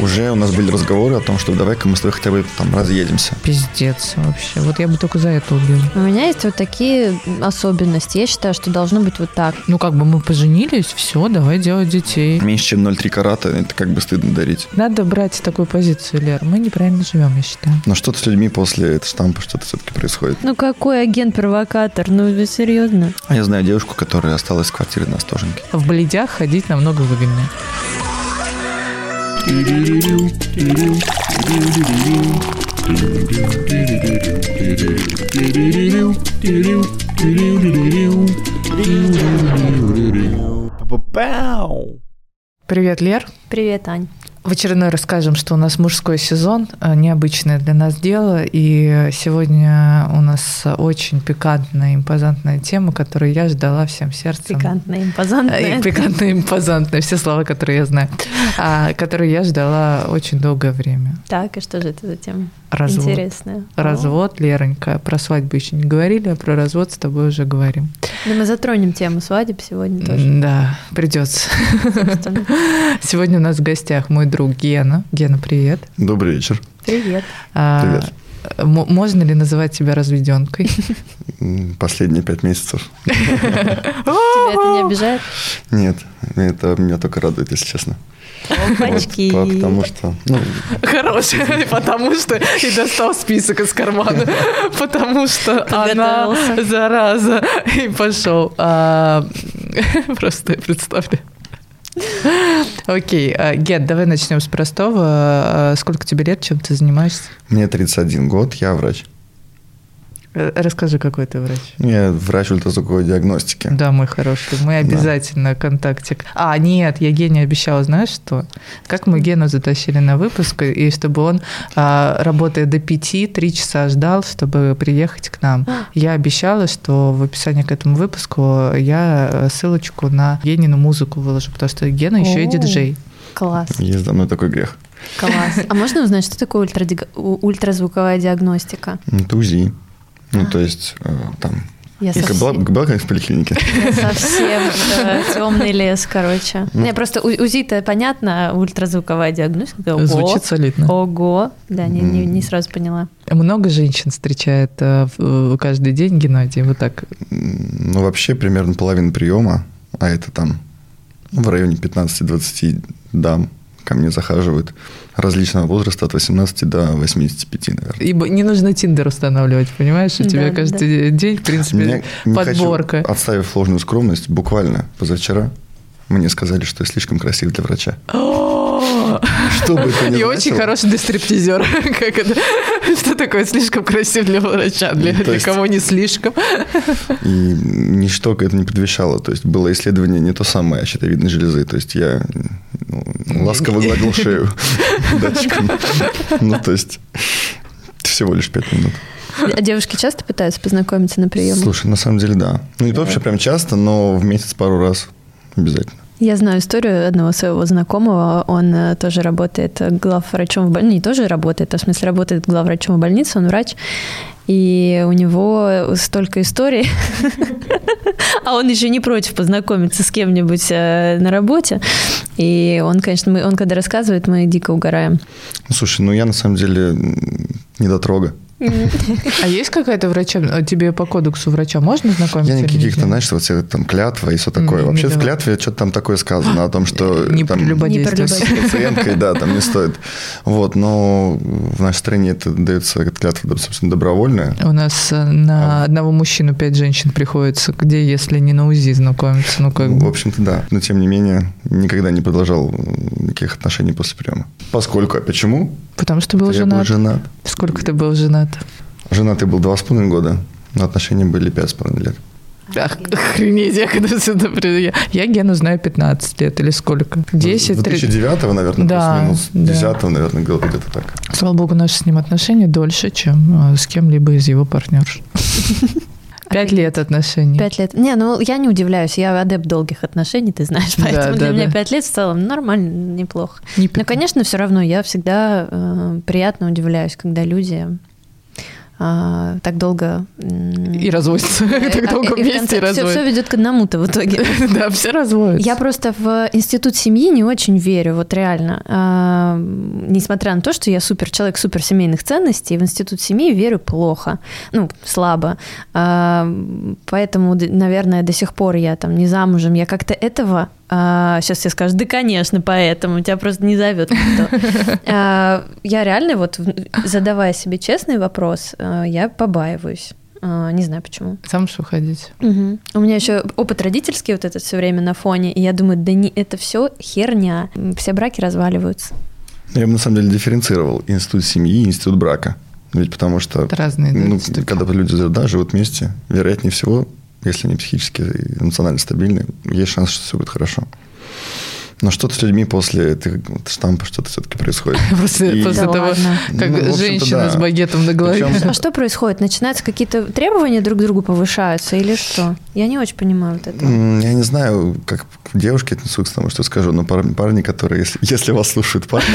уже у нас были разговоры о том, что давай-ка мы с тобой хотя бы там разъедемся. Пиздец вообще. Вот я бы только за это убил. У меня есть вот такие особенности. Я считаю, что должно быть вот так. Ну, как бы мы поженились, все, давай делать детей. Меньше, чем 0,3 карата, это как бы стыдно дарить. Надо брать такую позицию, Лер. Мы неправильно живем, я считаю. Но что-то с людьми после этого штампа что-то все-таки происходит. Ну какой агент-провокатор? Ну вы серьезно? А я знаю девушку, которая осталась в квартире на Остоженке. В бледях ходить намного выгоднее. Привет, Лер. Привет, Ань. В очередной раз скажем, что у нас мужской сезон, э, необычное для нас дело, и сегодня у нас очень пикантная, импозантная тема, которую я ждала всем сердцем. Пикантная, импозантная. И Пикантная, импозантная, все слова, которые я знаю, а, которую я ждала очень долгое время. Так, и что же это за тема? Развод. Интересная. Развод, Леронька. Про свадьбу еще не говорили, а про развод с тобой уже говорим. Ну, мы затронем тему свадеб сегодня тоже. Да, придется. Сегодня у нас в гостях мой друг Гена. Гена, привет. Добрый вечер. Привет. А, Привет. Можно ли называть тебя разведенкой? Последние пять месяцев. Тебя это не обижает? Нет, это меня только радует, если честно. Опачки. Вот, потому что, ну, Хороший, потому что и достал список из кармана, потому что она зараза и пошел. А, Просто представьте. Окей, а, Гет, давай начнем с простого. А, Сколько тебе лет, чем ты занимаешься? мне 31 год, я врач. Э, Расскажи, какой ты врач. Я врач ультразвуковой диагностики. Да, мой хороший, мы обязательно контактик. А, нет, я Гене обещала, знаешь что? Как мы Гену затащили на выпуск, и чтобы он, а, работая до пяти, три часа ждал, чтобы приехать к нам. Я обещала, что в описании к этому выпуску я ссылочку на Генину музыку выложу, потому что Гена еще и диджей. Класс, Есть за мной такой грех. класс. А можно узнать, что такое ультразвуковая диагностика? Это УЗИ. Ну, то есть, э, там... Я была, совсем, была как в поликлинике? я совсем темный лес, короче. Не, просто у- УЗИ-то понятно, ультразвуковая диагностика. Ого. Звучит солидно. Ого. Да, не, не, не сразу поняла. Много женщин встречает э, э, каждый день, Геннадий, вот так. Ну, вообще, примерно половина приема, а это там в районе 15-20 дам ко мне захаживают различного возраста от 18 до 85, наверное. Ибо не нужно Тиндер устанавливать, понимаешь? У Да, тебя да. каждый день, в принципе, Меня- не хочу, подборка. отставив ложную скромность, буквально позавчера мне сказали, что я слишком красив для врача. Что бы это ни И очень хороший для стриптизера. Как это? Что такое слишком красив для врача? Для, Ну, для есть- кого не слишком? И ничто это не предвещало. То есть было исследование не то самое щитовидной железы. То есть я ласково гладил шею датчиком. Ну, то есть всего лишь пять минут. А девушки часто пытаются познакомиться на приеме? Слушай, на самом деле, да. Ну, не то вообще прям часто, но в месяц пару раз обязательно. Я знаю историю одного своего знакомого. Он э, тоже работает главврачом в больнице. Не тоже работает, а в смысле работает главврачом в больнице, он врач. И у него столько историй. А он еще не против познакомиться с кем-нибудь э, на работе. И он, конечно, мы, он когда рассказывает, мы дико угораем. Ну, слушай, ну я на самом деле м, недотрога. А есть какая-то врача? а Тебе по кодексу врача можно знакомиться? Я не или каких-то, нельзя? знаешь, вот все там клятва и все такое. Вообще в клятве что-то там такое сказано о том, что Не там с пациенткой, да, там не стоит. Вот, но в нашей стране это дается эта клятва, собственно, добровольная. У нас э, на одного мужчину пять женщин приходится. Где, если не на УЗИ знакомиться? Ну, как В бы. общем-то, да. Но, тем не менее, никогда не продолжал никаких отношений после приема. Поскольку, а почему? Потому что был Я женат. был женат. Сколько ты был женат? Женатый был два с половиной года, но отношения были пять с половиной лет. Охренеть, я когда сюда приду. Я, я Гену знаю 15 лет или сколько? 10, 30. 2009, наверное, Да, плюс-минус. да. 10 наверное, было где-то так. Слава богу, наши с ним отношения дольше, чем э, с кем-либо из его партнерш. Пять лет отношений. Пять лет. Не, ну я не удивляюсь, я адепт долгих отношений, ты знаешь, Да, поэтому да, для меня да. пять лет в целом нормально, неплохо. Не Но, конечно, все равно я всегда э, приятно удивляюсь, когда люди а, так долго... И разводятся. Так долго вместе и разводятся. Все ведет к одному-то в итоге. Да, все разводятся. Я просто в институт семьи не очень верю, вот реально. А, несмотря на то, что я супер человек супер семейных ценностей, в институт семьи верю плохо, ну, слабо. А, поэтому, наверное, до сих пор я там не замужем. Я как-то этого а, сейчас все скажут, да, конечно, поэтому тебя просто не зовет никто. А, я реально вот, задавая себе честный вопрос, а, я побаиваюсь. А, не знаю почему. Замуж уходить. Угу. У меня еще опыт родительский вот этот все время на фоне, и я думаю, да не, это все херня. Все браки разваливаются. Я бы на самом деле дифференцировал институт семьи и институт брака. Ведь потому что, это разные, да, ну, когда люди да, живут вместе, вероятнее всего, если они психически и эмоционально стабильны, есть шанс, что все будет хорошо. Но что-то с людьми после этих штампа что-то все-таки происходит. После, после да того, ладно. как ну, женщина да. с багетом на голове. Причем... А что происходит? Начинаются какие-то требования друг к другу повышаются или что? Я не очень понимаю вот это. Я не знаю, как девушки отнесутся к тому, что скажу, но парни, парни которые, если, если вас слушают парни...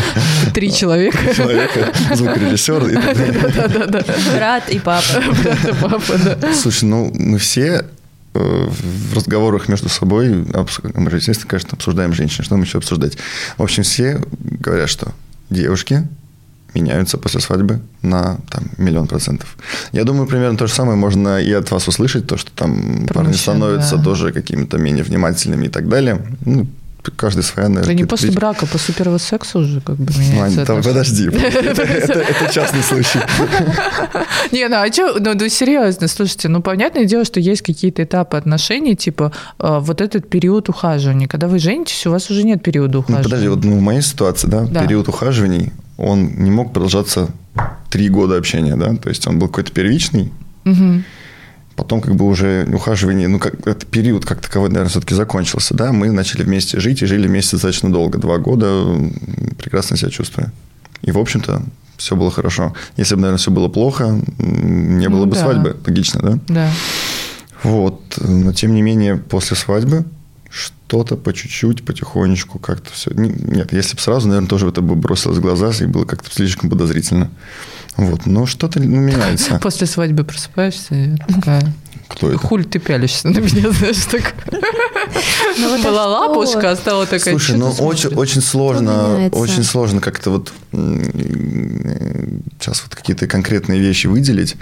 Три человека. Человека, звукорежиссер. Брат и папа. Брат и папа, да. Слушай, ну мы все в разговорах между собой, мы, естественно, конечно, обсуждаем женщин, что нам еще обсуждать. В общем, все говорят, что девушки меняются после свадьбы на там, миллион процентов. Я думаю, примерно то же самое можно и от вас услышать, то, что там Про парни становятся да. тоже какими-то менее внимательными и так далее. Ну, каждый своя, наверное. Да не после брака, после первого секса уже как бы меняется. Мань, подожди, это частный случай. Не, ну а что, ну серьезно, слушайте, ну понятное дело, что есть какие-то этапы отношений, типа э, вот этот период ухаживания. Когда вы женитесь, у вас уже нет периода ну, ухаживания. Подожди, вот ну, в моей ситуации, да, период ухаживаний, он не мог продолжаться три года общения, да, то есть он был какой-то первичный, Потом как бы уже ухаживание, ну, как, этот период как таковой, наверное, все-таки закончился, да, мы начали вместе жить и жили вместе достаточно долго, два года, прекрасно себя чувствую. И, в общем-то, все было хорошо. Если бы, наверное, все было плохо, не было ну, бы да. свадьбы, логично, да? Да. Вот, но тем не менее, после свадьбы что-то по чуть-чуть, потихонечку как-то все. Нет, если бы сразу, наверное, тоже это бы бросилось в глаза и было как-то слишком подозрительно. Вот, но что-то меняется. После свадьбы просыпаешься и такая... Кто это? Хуль ты пялишься на меня, знаешь, так. Ну, Была лапушка, а стала такая... Слушай, ну очень, очень сложно, очень сложно как-то вот сейчас вот какие-то конкретные вещи выделить,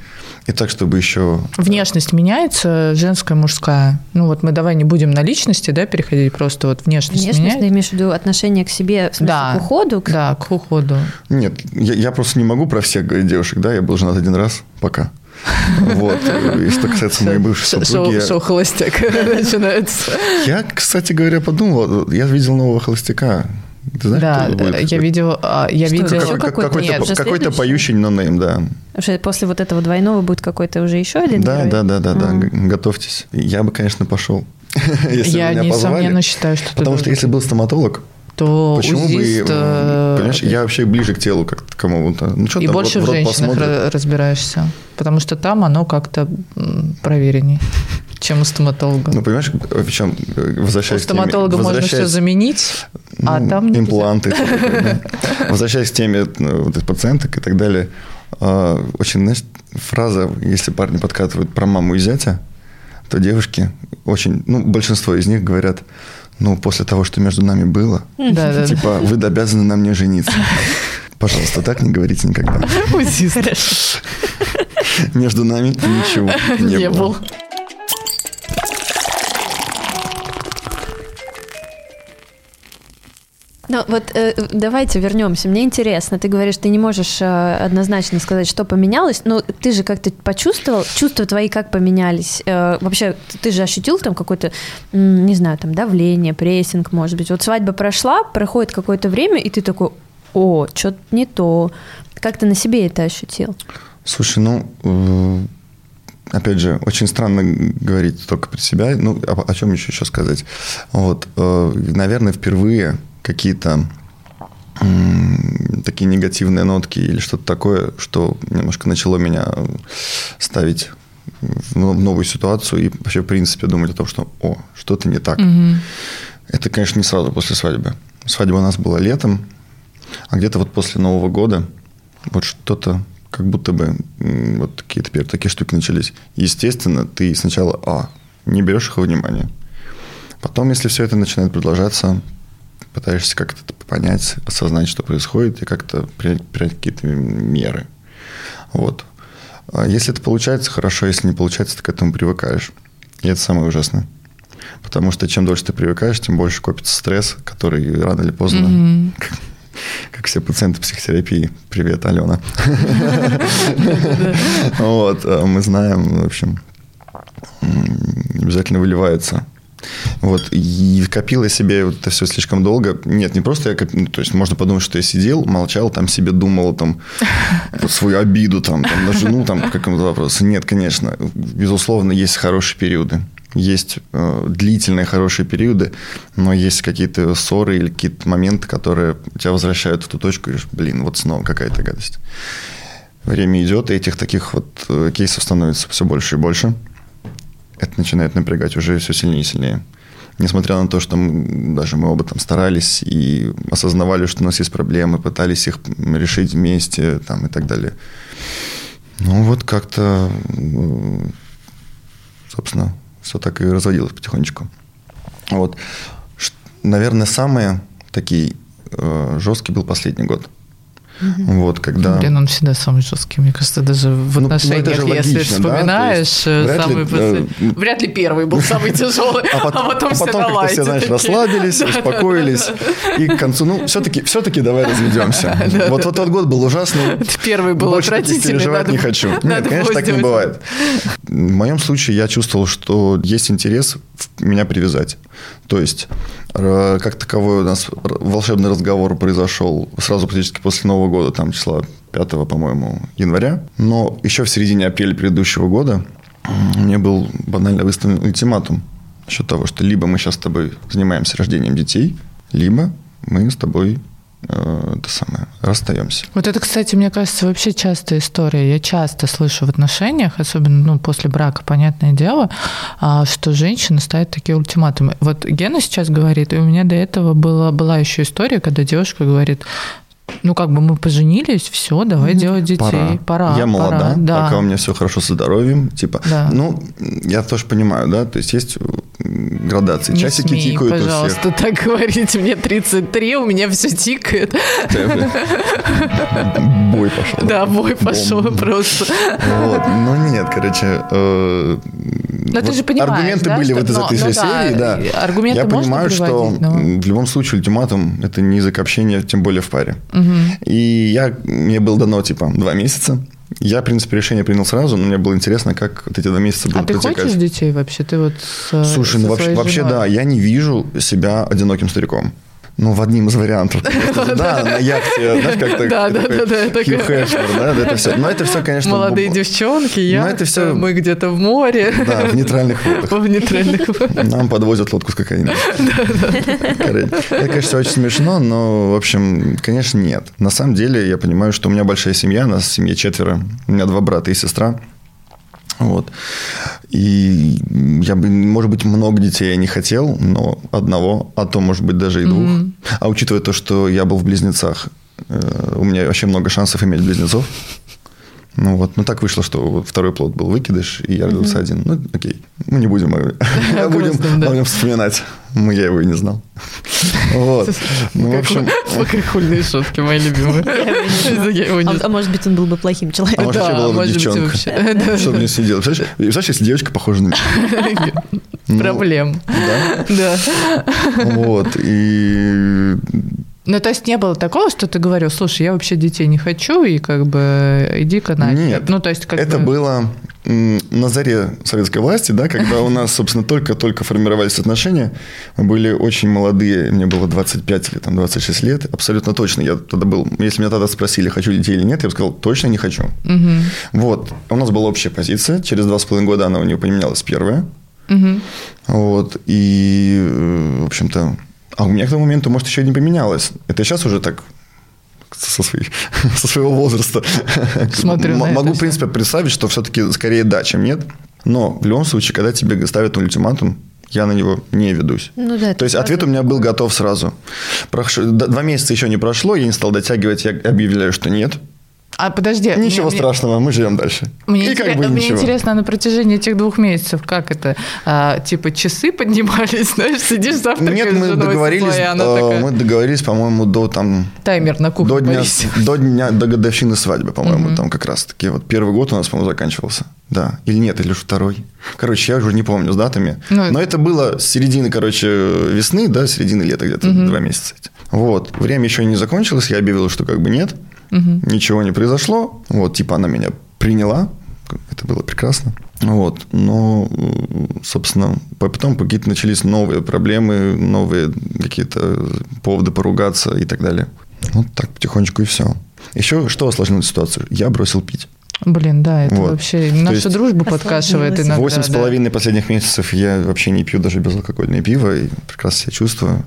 и так, чтобы еще... Внешность меняется, женская, мужская. Ну вот мы давай не будем на личности, да, переходить, просто вот внешность Внешность, меняется. ты имеешь в виду отношение к себе, в смысле, да, к уходу? Да, к уходу. Нет, я, я просто не могу про всех девушек, да, я был женат один раз, пока. Вот. И что касается моей бывшей супруги... Шоу холостяк начинается. Я, кстати говоря, подумал, я видел нового холостяка. Ты знаешь, да, будет? я видел, а, я что, видел какой, какой-то, какой-то, какой-то поющий нонейм, да. После вот этого двойного будет какой-то уже еще один Да, герой? да, да, да, да, готовьтесь. Я бы, конечно, пошел. я несомненно считаю, что Потому что если был стоматолог, то Почему узист, бы, э, понимаешь, я вообще ближе к телу как к кому-то. Ну, что и там, больше в женщинах посмотрит. разбираешься, потому что там оно как-то провереннее чем у стоматолога. Ну, понимаешь, э, возвращаясь У стоматолога теме, можно все заменить, а ну, там... Импланты. Возвращаясь к теме пациенток и так далее, а, очень, знаешь, фраза, если парни подкатывают про маму и зятя, то девушки очень, ну, большинство из них говорят, ну, после того, что между нами было, да, типа, да. вы обязаны на мне жениться. Пожалуйста, так не говорите никогда. Между нами ничего не, не было. Ну вот э, давайте вернемся. Мне интересно, ты говоришь, ты не можешь э, однозначно сказать, что поменялось, но ты же как-то почувствовал, чувства твои как поменялись? Э, вообще, ты же ощутил там какое-то, не знаю, там давление, прессинг, может быть. Вот свадьба прошла, проходит какое-то время, и ты такой, о, что-то не то. Как ты на себе это ощутил? Слушай, ну, э, опять же, очень странно говорить только про себя. Ну, о, о чем еще еще сказать? Вот, э, наверное, впервые какие-то такие негативные нотки или что-то такое, что немножко начало меня ставить в новую ситуацию и вообще, в принципе, думать о том, что, о, что-то не так. Угу. Это, конечно, не сразу после свадьбы. Свадьба у нас была летом, а где-то вот после Нового года вот что-то как будто бы вот какие-то теперь такие штуки начались. Естественно, ты сначала, а, не берешь их во внимание. Потом, если все это начинает продолжаться, пытаешься как-то понять, осознать, что происходит, и как-то принять, принять какие-то меры. Вот. А если это получается, хорошо, если не получается, ты к этому привыкаешь. И это самое ужасное. Потому что чем дольше ты привыкаешь, тем больше копится стресс, который рано или поздно, mm-hmm. как, как все пациенты психотерапии. Привет, Алена. Вот, а мы знаем, в общем, обязательно выливается вот, и копила себе вот это все слишком долго. Нет, не просто я копил, то есть можно подумать, что я сидел, молчал, там себе думал там свою обиду там, там на жену, там какому-то вопросу. Нет, конечно, безусловно, есть хорошие периоды. Есть э, длительные хорошие периоды, но есть какие-то ссоры или какие-то моменты, которые тебя возвращают в ту точку, и говоришь, блин, вот снова какая-то гадость. Время идет, и этих таких вот э, кейсов становится все больше и больше это начинает напрягать уже все сильнее и сильнее. Несмотря на то, что мы, даже мы оба там старались и осознавали, что у нас есть проблемы, пытались их решить вместе там, и так далее. Ну вот как-то, собственно, все так и разводилось потихонечку. Вот. Наверное, самый такие э, жесткий был последний год. Угу. Вот, когда... Блин, он всегда самый жесткий, мне кажется, даже в ну, ну отношениях, ну, если логично, вспоминаешь, да? вряд, самый ли, э, вряд ли первый был самый тяжелый, а, потом, а потом, а потом как-то все, знаешь, расслабились, успокоились, и к концу, ну, все-ки все-таки давай разведемся. Вот вот тот год был ужасный. Первый был Больше отвратительный. переживать не хочу. Нет, конечно, так не бывает. В моем случае я чувствовал, что есть интерес меня привязать. То есть, как таковой у нас волшебный разговор произошел сразу практически после Нового года, там числа 5, по-моему, января. Но еще в середине апреля предыдущего года мне был банально выставлен ультиматум насчет того, что либо мы сейчас с тобой занимаемся рождением детей, либо мы с тобой Э, это самое, расстаемся. Вот это, кстати, мне кажется, вообще частая история. Я часто слышу в отношениях, особенно ну, после брака, понятное дело, а, что женщины ставят такие ультиматумы. Вот Гена сейчас говорит, и у меня до этого была, была еще история, когда девушка говорит, ну, как бы мы поженились, все, давай mm-hmm. делать детей. Пора. пора я молода, пора, да. пока у меня все хорошо со здоровьем. Типа, да. ну, я тоже понимаю, да, то есть есть градации. Не Часики смей, тикают пожалуйста, у всех. так говорить. Мне 33, у меня все тикает. Бой пошел. Да, бой пошел просто. Вот. Но нет, короче, э, но ты же понимаешь, аргументы да, были что, вот из но, этой ну, серии, да. Аргументы Я понимаю, что но... в любом случае ультиматум – это не язык общения, тем более в паре. Угу. И я, мне было дано, типа, два месяца. Я, в принципе, решение принял сразу, но мне было интересно, как вот эти два месяца будут А ты протекать. хочешь детей вообще? Ты вот с, Слушай, ну вообще, вообще да, я не вижу себя одиноким стариком. Ну, в одним из вариантов. Да, на яхте, знаешь, как-то да, да, да, да, Хью Хэшмер, да, это все. Но это все, конечно... Молодые девчонки, я, все... мы где-то в море. Да, в нейтральных водах. В нейтральных водах. Нам подвозят лодку с кокаином. Это, конечно, очень смешно, но, в общем, конечно, нет. На самом деле, я понимаю, что у меня большая семья, у нас в семье четверо. У меня два брата и сестра. Вот. И я бы, может быть, много детей я не хотел, но одного, а то, может быть, даже и двух. Mm-hmm. А учитывая то, что я был в близнецах, э, у меня вообще много шансов иметь близнецов. Ну вот, ну так вышло, что второй плод был выкидыш, и я родился mm-hmm. один. Ну, окей, мы не будем, будем, будем вспоминать. Мы, я его и не знал. Вот. Ну, в общем... Как хульные шутки, мои любимые. А, а может быть, он был бы плохим человеком. А может, вообще была бы девчонка. Что мне с ней делать? Представляешь, если девочка похожа на меня? Проблем. Да? Да. Вот. И ну, то есть не было такого, что ты говорил, слушай, я вообще детей не хочу, и как бы иди-ка на. Нет, ну, то есть, как это бы... было на заре советской власти, да, когда у нас, собственно, только-только формировались отношения. Мы были очень молодые, мне было 25 или там 26 лет, абсолютно точно. Я тогда был, если меня тогда спросили, хочу детей или нет, я бы сказал, точно не хочу. Угу. Вот. У нас была общая позиция, через два с половиной года она у нее поменялась первая. Угу. Вот. И, э, в общем-то, а у меня к тому моменту, может, еще не поменялось. Это сейчас уже так со, своей, со своего возраста. Смотрю М- Могу, в принципе, представить, что все-таки скорее да, чем нет. Но в любом случае, когда тебе ставят ультиматум, я на него не ведусь. Ну, да, То есть ответ у меня был готов сразу. Прошло, два месяца еще не прошло, я не стал дотягивать, я объявляю, что нет. А подожди. Ничего мне- страшного, мы живем дальше. Мне, И интерес- как бы мне ничего. интересно, на протяжении этих двух месяцев, как это? А, типа часы поднимались, знаешь, сидишь завтракаешь Нет, мы договорились, она э, такая, мы договорились, по-моему, до там таймер на кухне до дня, повесил. до дня, до годовщины свадьбы, по-моему, там как раз таки. Вот первый год у нас, по-моему, заканчивался. Да. Или нет, или уж второй. Короче, я уже не помню с датами. Ну, Но это было с середины, короче, весны, да, середины лета где-то, два месяца. Вот. Время еще не закончилось, я объявил, что как бы нет, ничего не произошло. Вот, типа она меня приняла, это было прекрасно. Вот, но, собственно, потом какие-то начались новые проблемы, новые какие-то поводы поругаться и так далее. Вот так потихонечку и все. Еще что осложнило ситуацию? Я бросил пить. Блин, да, это Вот. вообще нашу есть- дружбу подкашивает иногда. Восемь с половиной последних месяцев я вообще не пью даже безалкогольное пиво и прекрасно себя чувствую.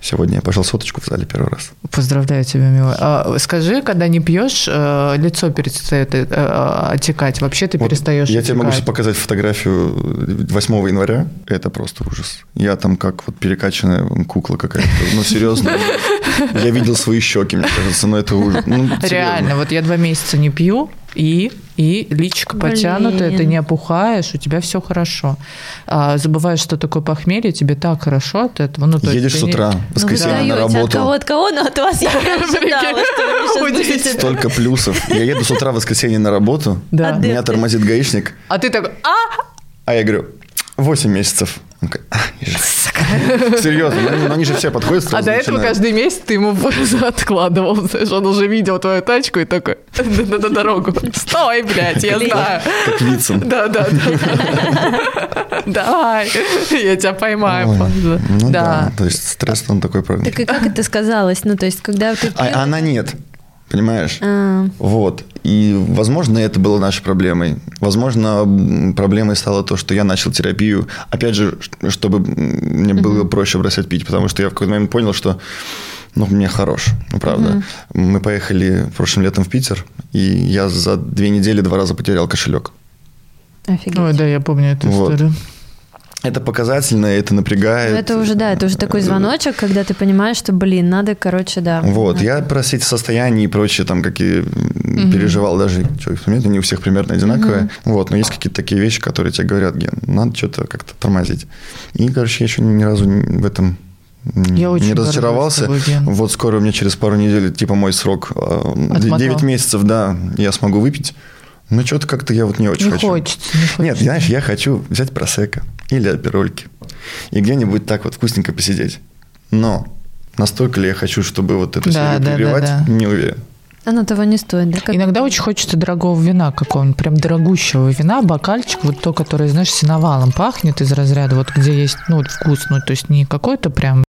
Сегодня я пошел соточку в зале первый раз. Поздравляю тебя, милый. А, скажи, когда не пьешь, э, лицо перестает э, э, отекать. Вообще ты Вот перестаешь Я тебе могу отекать. сейчас показать фотографию 8 января. Это просто ужас. Я там как вот перекачанная кукла какая-то. Ну, серьезно. Я видел свои щеки, мне кажется, но это ужас. Ну. Реально, вот я два месяца не пью, и, и личико Блин. потянутое, ты не опухаешь, у тебя все хорошо. А, забываешь, что такое похмелье, тебе так хорошо от этого. Ну, то Едешь с не- утра, в Ну, воскресенье на даете от работу. кого от кого, но от вас я не. Столько плюсов. Я еду с утра в воскресенье на работу. Меня тормозит гаишник. А ты такой, а, А я говорю, 8 месяцев. Он такой, «А, езжай». Серьезно, ну, ну, они же все подходят. а до этого начинают. каждый месяц ты ему откладывал, знаешь, он уже видел твою тачку и такой на, дорогу. Стой, блядь, я знаю. Как Вицин. Да, да, да. Давай, я тебя поймаю. Ой. Ну да. Да. то есть стресс он такой. Так и как это сказалось? Ну, то есть, когда ты... А она нет, понимаешь? А, Вот. И, возможно, это было нашей проблемой. Возможно, проблемой стало то, что я начал терапию. Опять же, чтобы мне было проще бросать пить, потому что я в какой-то момент понял, что ну, мне хорош, ну, правда. Мы поехали прошлым летом в Питер, и я за две недели два раза потерял кошелек. офигеть. Ой, да, я помню эту Вот. историю. Это показательно, это напрягает. Ну, это уже, да, это уже такой звоночек, когда ты понимаешь, что, блин, надо, короче, да. Вот, надо. я про все эти состояния и прочее, там, какие м, переживал даже, что, понимаете, они у всех примерно одинаковые. Вот, но есть какие-то такие вещи, которые тебе говорят, Ген, надо что-то как-то тормозить. И, короче, я еще ни разу не- в этом Я очень не разочаровался. тобой, Ген. Вот скоро у меня через пару недель, типа, мой срок, а, Отмотал. 9 месяцев, да, я смогу выпить. Но что-то как-то я вот не очень Не хочу. хочется, не хочется. Нет, знаешь, я хочу взять просека или аперольки и где-нибудь так вот вкусненько посидеть. Но настолько ли я хочу, чтобы вот эту Да, серию да, да, прерывать, да. не уверен. Оно того не стоит, да? Как- Иногда очень хочется дорогого вина какого-нибудь, прям дорогущего вина, бокальчик, вот то, которое, знаешь, синовалом пахнет из разряда, вот где есть, ну, вот вкус, ну, то есть не какой-то прям...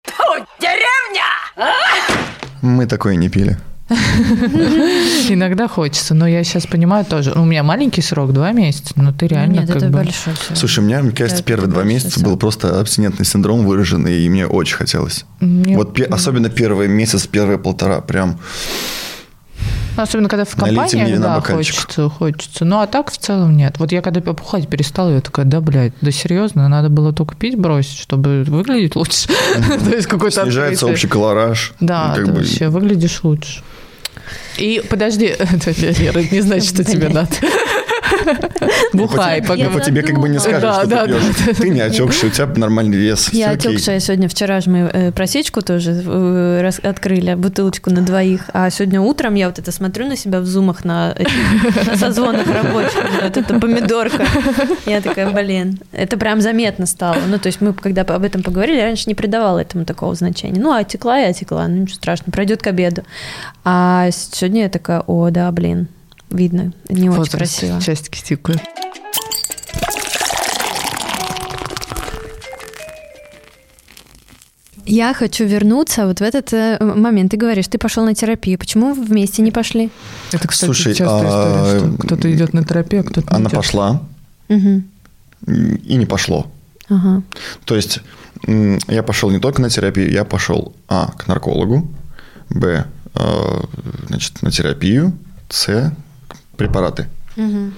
Мы такое не пили. Иногда хочется, но я сейчас понимаю тоже. Ну, у меня маленький срок, два месяца, но ты реально Нет, как это бы... большой всё. Слушай, у меня, мне кажется, первые два месяца был просто абстинентный синдром выраженный, и мне очень хотелось. Мне- Вот особенно первый месяц, первые полтора, прям Особенно, когда в на да, бокальчик. хочется, хочется. Ну, а так в целом нет. Вот я когда опухать перестала, я такая, да, блядь, да серьезно, надо было только пить бросить, чтобы выглядеть лучше. То есть какой-то снижается общий колораж. Да, Ну, ты вообще выглядишь лучше. И подожди, не значит, что тебе надо. Бухай, пока. по тебе как бы не скажешь, Да, что да, ты пьешь. да. Ты не отекший, у тебя нормальный вес. Я отекшая сегодня, вчера же мы э, просечку тоже э, раз- открыли, бутылочку на двоих, а сегодня утром я вот это смотрю на себя в зумах на, созвонах рабочих, вот эта помидорка. Я такая, блин, это прям заметно стало. Ну, то есть мы, когда об этом поговорили, я раньше не придавала этому такого значения. Ну, а текла и отекла, ну, ничего страшного, пройдет к обеду. А сегодня я такая, о, да, блин, видно, не очень Возраст, красиво. Часики тикают. Я хочу вернуться вот в этот э, момент. Ты говоришь, ты пошел на терапию. Почему вы вместе не пошли? Это, кстати, Слушай, частая а, история, что кто-то идет на терапию, а кто-то не Она идет. пошла Мгм. и не пошло. Ага. То есть я пошел не только на терапию, я пошел а к наркологу, б э, значит на терапию, с препараты. Мгм.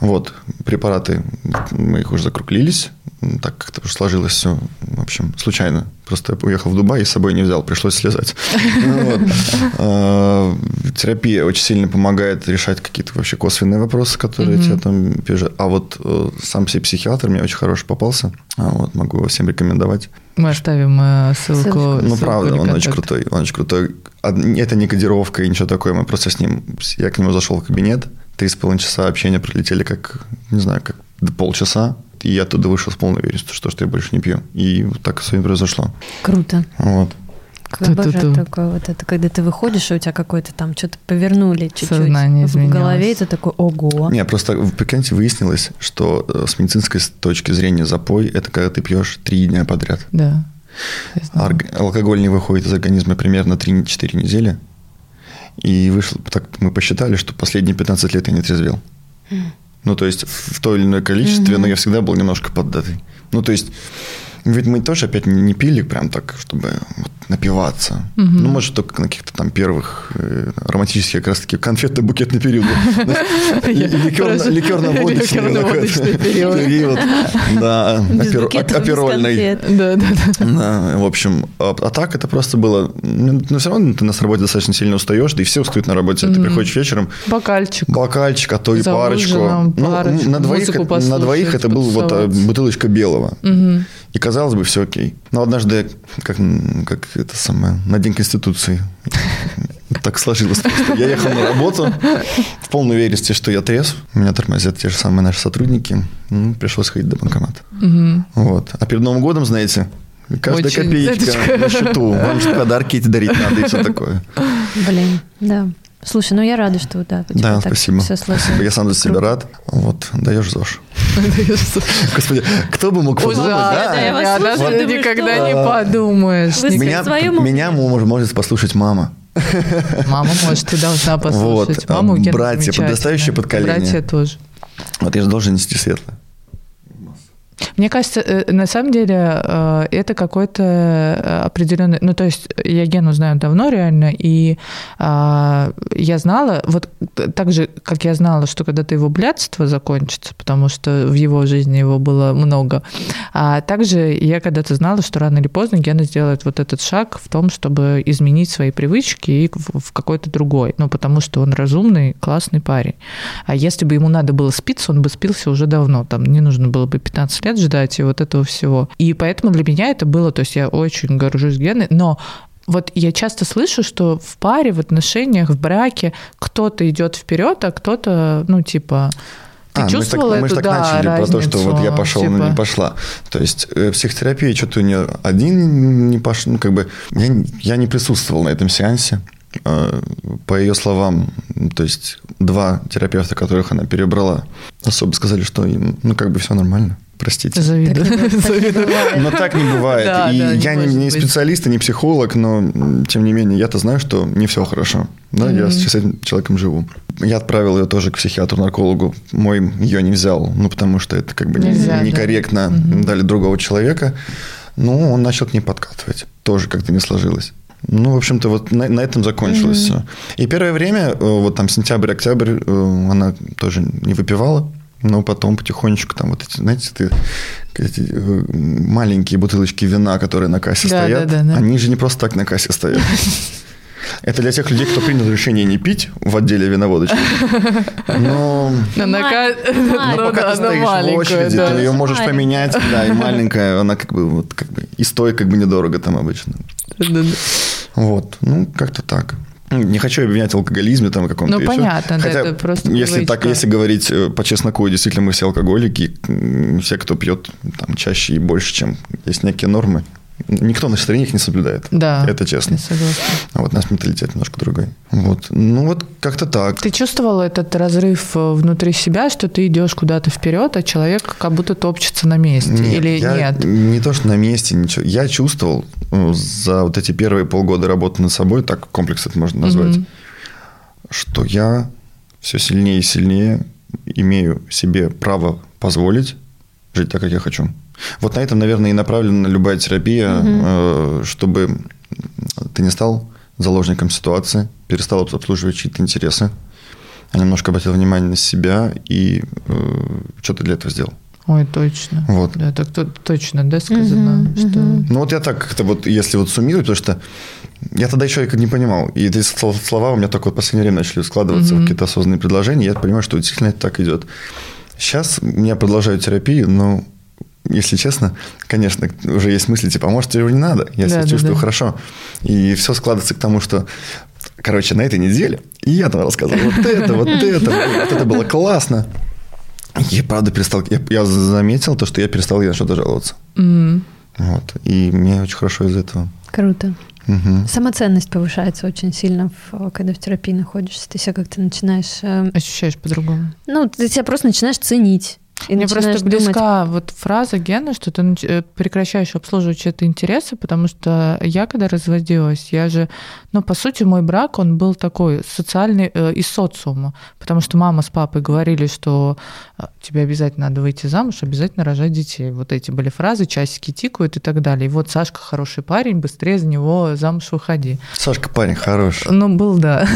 Вот препараты мы их уже закруглились, так как-то сложилось все, в общем, случайно. Просто я уехал в Дубай и с собой не взял, пришлось слезать. А, терапия очень сильно помогает решать какие-то вообще косвенные вопросы, которые тебе там пишут. А вот э, сам себе психиатр мне очень хороший попался. А могу всем рекомендовать. Мы оставим э, ссылку. Ну, правда, он очень крутой. Он очень крутой. Это не кодировка и ничего такое. Мы просто с ним... Я к нему зашел в кабинет. Три с половиной часа общения пролетели как, не знаю, как полчаса. И я оттуда вышел с полной уверенностью, что, что я больше не пью. И вот так с вами произошло. Круто. Вот. Как обожаю такое вот это, когда ты выходишь, и у тебя какое-то там что-то повернули чуть-чуть Сознание в голове, и ты такой, ого. Не, просто в прикиньте, выяснилось, что э, с медицинской точки зрения запой – это когда ты пьешь три дня подряд. Да. Алкоголь не выходит из организма примерно 3-4 недели. И вышло, так мы посчитали, что последние 15 лет я не трезвел. Ну, то есть в то или иное количестве, mm-hmm. но я всегда был немножко поддатый. Ну, то есть ведь мы тоже опять не, не пили прям так, чтобы вот напиваться. Угу. Ну, может, только на каких-то там первых э, романтических как раз-таки конфетно-букетный период. Ликерно-водочный период. Да, оперольный. Да, да, да. В общем, а, а так это просто было... Ну, все равно ты на работе достаточно сильно устаешь, да и все устают на работе. Ты приходишь вечером... Бокальчик. Бокальчик, а то и парочку. Ну, на двоих это был вот а, бутылочка белого. И казалось бы, все окей. Но однажды, как это самое, на День Конституции, так сложилось просто. Я ехал на работу в полной уверенности, что я трезв. Меня тормозят те же самые наши сотрудники. Ну, пришлось ходить до банкомата. Угу. Вот. А перед Новым годом, знаете, каждая Очень копеечка на счету. Вам же подарки эти дарить надо и все такое. Блин, да. Слушай, ну я рада, что да, да, спасибо. все спасибо. Я сам за себя рад. Вот, даешь ЗОЖ. Господи, кто бы мог подумать, да? Я даже никогда не подумаешь. Меня, меня может послушать мама. Мама, может, ты должна послушать. Вот, Маму братья, подрастающее поколение. Братья тоже. Вот я же должен нести светлое. Мне кажется, э, на самом деле э, это какой-то э, определенный... Ну, то есть я Гену знаю давно реально, и а, я знала, вот так же, как я знала, что когда-то его блядство закончится, потому что в его жизни его было много, а также я когда-то знала, что рано или поздно Гена сделает вот этот шаг в том, чтобы изменить свои привычки и в какой-то другой. Ну, потому что он разумный, классный парень. А если бы ему надо было спиться, он бы спился уже давно. Там не нужно было бы 15 лет ждать и вот этого всего. И поэтому для меня это было, то есть я очень горжусь Геной, но вот я часто слышу, что в паре, в отношениях, в браке кто-то идет вперед, а кто-то, ну, типа, ты а, чувствовала мы эту, мы так да, начали разницу, про то, что вот я пошел, типа... но не пошла. То есть э, психотерапия что-то у нее один не пошел, ну как бы я, я не присутствовал на этом сеансе. Э, по ее словам, то есть два терапевта, которых она перебрала, особо сказали, что им, ну как бы все нормально. Простите. Завидую. Но так не бывает. Да, и да, я не, не специалист и не психолог, но тем не менее я-то знаю, что не все хорошо. Да, mm-hmm. я с этим человеком живу. Я отправил ее тоже к психиатру-наркологу. Мой ее не взял, ну потому что это как бы Нельзя, некорректно. Да. Mm-hmm. Дали другого человека. Ну, он начал к ней подкатывать. Тоже как-то не сложилось. Ну, в общем-то, вот на, на этом закончилось mm-hmm. все. И первое время, э, вот там сентябрь-октябрь, э, она тоже не выпивала. Но потом потихонечку там вот эти, знаете, ты, эти э, маленькие бутылочки вина, которые на кассе да, стоят, да, да, да. они же не просто так на кассе стоят. Это для тех людей, кто принял решение не пить в отделе виноводочки. Но, но, на, но пока ты стоишь в очереди, ты ее можешь поменять, да, и маленькая, она как бы вот как бы и стоит как бы недорого там обычно. Вот, ну как-то так. Не хочу обвинять алкоголизме там каком-то. Ну, понятно, Хотя, да, это просто если привычка. так, если говорить э, по чесноку, действительно мы все алкоголики, все, кто пьет там чаще и больше, чем есть некие нормы. Никто на стране их не соблюдает. Да. Это честно. А вот наш менталитет немножко другой. Вот. Ну, вот как-то так. Ты чувствовал этот разрыв э, внутри себя, что ты идешь куда-то вперед, а человек как будто топчется на месте? Нет, Или я, нет? Не то, что на месте, ничего. Я чувствовал за вот эти первые полгода работы над собой, так комплекс это можно назвать, угу. что я все сильнее и сильнее имею себе право позволить жить так, как я хочу. Вот на этом, наверное, и направлена любая терапия, угу. чтобы ты не стал заложником ситуации, перестал обслуживать чьи-то интересы, а немножко обратил внимание на себя и э, что ты для этого сделал. Ой, точно. Вот. Да, так то- точно, да, сказано, Мгм, что... мгм. Ну вот я так как-то вот, если вот суммировать, потому что я тогда еще как не понимал. И эти сло- слова у меня только вот в последнее время начали складываться в Мгм. какие-то осознанные предложения. Я понимаю, что действительно это так идет. Сейчас я продолжаю терапию, но если честно, конечно, уже есть мысли, типа, а может, его не надо, я себя Да, чувствую да. хорошо. И все складывается к тому, что, короче, на этой неделе я там рассказывал вот это, вот это, вот это было классно. Я правда перестал, я, я заметил то, что я перестал на что-то жаловаться. М. Вот. И мне очень хорошо из этого. Круто. Мгм. Самоценность повышается очень сильно, в- когда в терапии находишься. Ты себя как-то начинаешь... э, Ощущаешь по-другому. Ну, ты себя просто начинаешь ценить. И Мне просто думать, близка вот фраза Гена, что ты э, прекращаешь обслуживать чьи-то интересы, потому что я, когда разводилась, я же, ну, по сути, мой брак, он был такой социальный э, из социума, потому что мама с папой говорили, что э, тебе обязательно надо выйти замуж, обязательно рожать детей. Вот эти были фразы, часики тикают и так далее. И вот Сашка хороший парень, быстрее за него замуж выходи. Сашка парень хороший. Ну, был, да.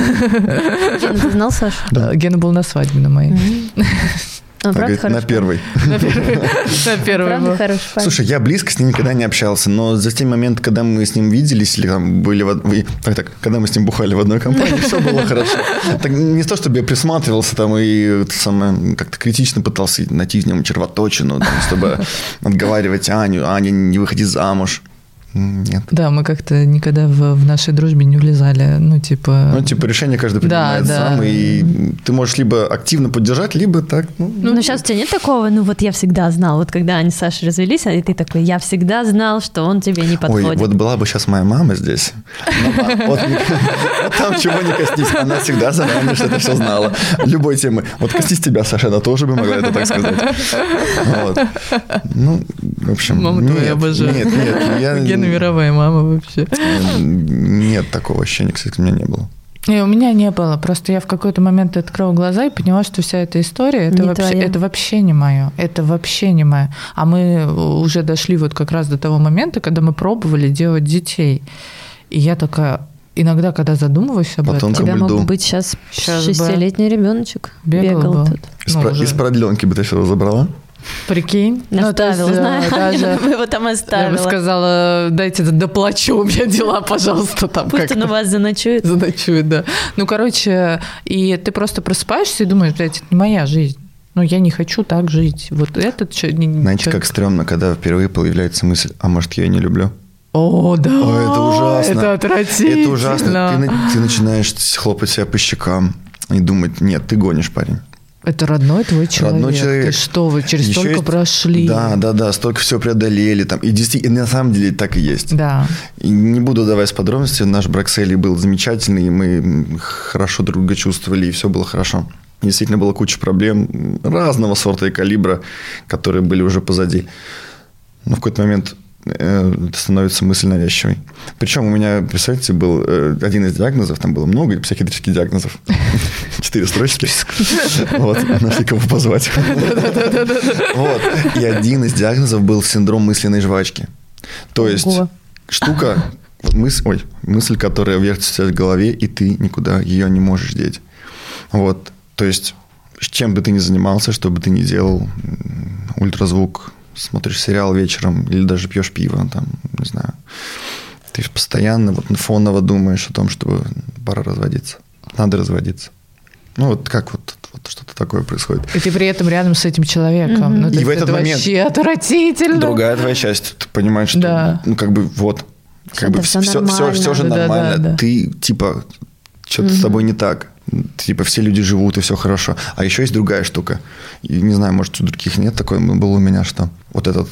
Гена, ты знал Сашу? Да. Гена был на свадьбе на моей. Он Так правда говорит, на первой. На был. хороший парень? Слушай, я близко с ним никогда не общался, но за те моменты, когда мы с ним виделись, или там были так, так, когда мы с ним бухали в одной компании, все было хорошо. Так не то, чтобы я присматривался там и самое, как-то критично пытался найти в нем червоточину, чтобы отговаривать Аню, Аня, не выходи замуж. Нет. Да, мы как-то никогда в, в нашей дружбе не влезали. Ну, типа... Ну, типа, решение каждый Да, принимает да. сам, и ты можешь либо активно поддержать, либо так, ну, Ну, сейчас у тебя нет такого, ну вот я всегда знал, вот когда они с Сашей развелись, и ты такой, я всегда знал, что он тебе не Ой, подходит. вот была бы сейчас моя мама здесь. Да, Вот, там чего не коснись, она всегда заранее что-то все знала. Любой темы. Вот коснись тебя, Саша, она тоже бы могла это так сказать. Ну, в общем, Мама твоя обожаю. Нет, нет, я... Мировая мама вообще. Нет такого ощущения, кстати, у меня не было. И у меня не было. Просто я в какой-то момент открыла глаза и поняла, что вся эта история это Не вообще, твоя. это вообще не мое. Это вообще не мое. А мы уже дошли вот как раз до того момента, когда мы пробовали делать детей. И я такая, иногда, когда задумываюсь об По этом, тебя мог льду. быть сейчас бы. шестилетний ребеночек Бегал бегал, бы. тут. Из, Ну, про- уже. из продленки бы ты все забрала? Прикинь. Ну, то есть, Оставила, э, знаешь, даже- мы его там Я бы оставила. сказала, дайте доплачу, у меня дела, пожалуйста, там Пусть он у вас заночует. Заночует, да. Ну, короче, и ты просто просыпаешься и думаешь, блядь, это не моя жизнь. Ну, я не хочу так жить. Вот этот Знаете, чё- как стрёмно, когда впервые появляется мысль, а может, я ее не люблю? О, да. Ой, это ужасно. Это отвратительно. Это ужасно. Ты, ты начинаешь хлопать себя по щекам и думать, нет, ты гонишь, парень. Это родной твой человек. Родной человек. Ты что, вы через Еще столько есть- прошли. Да, да, да, столько всего преодолели. Там. И действительно, на самом деле так и есть. Да. И не буду давать подробности. Наш брак с Элли был замечательный, и мы хорошо друг друга чувствовали, и все было хорошо. Действительно, было куча проблем разного сорта и калибра, которые были уже позади. Но в какой-то момент становится мысль навязчивой. Причем у меня, представьте, был э, один из диагнозов, там было много психиатрических диагнозов. Четыре строчки. Вот, нашли кого позвать. Вот. И один из диагнозов был синдром мысленной жвачки. То есть штука, мысль, ой, мысль, которая вертится в голове, и ты никуда ее не можешь деть. Вот. То есть, чем бы ты ни занимался, что бы ты ни делал, ультразвук, смотришь сериал вечером или даже пьешь пиво, там, не знаю, ты постоянно вот фоново думаешь о том, что пора разводиться. Надо разводиться. Ну, вот как вот, вот что-то такое происходит. И ты при этом рядом с этим человеком. Мгм. Ну, И в этот это момент вообще отвратительно. Другая твоя часть, ты понимаешь, что, Да. ну, как бы, вот, как Всё, бы все, все, нормально. все же Да, да, нормально. да, да. Ты, типа, что-то с тобой не так. Типа, все люди живут, и все хорошо. А еще есть другая штука. И не знаю, может, у других нет такой, был у меня, что вот этот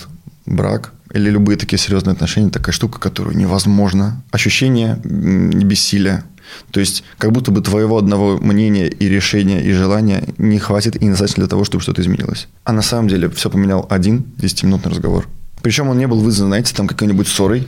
брак или любые такие серьезные отношения, такая штука, которую невозможно. Ощущение бессилия. То есть, как будто бы твоего одного мнения и решения и желания не хватит и недостаточно для того, чтобы что-то изменилось. А на самом деле все поменял один 10-минутный разговор. Причем он не был вызван, знаете, там какой-нибудь ссорой,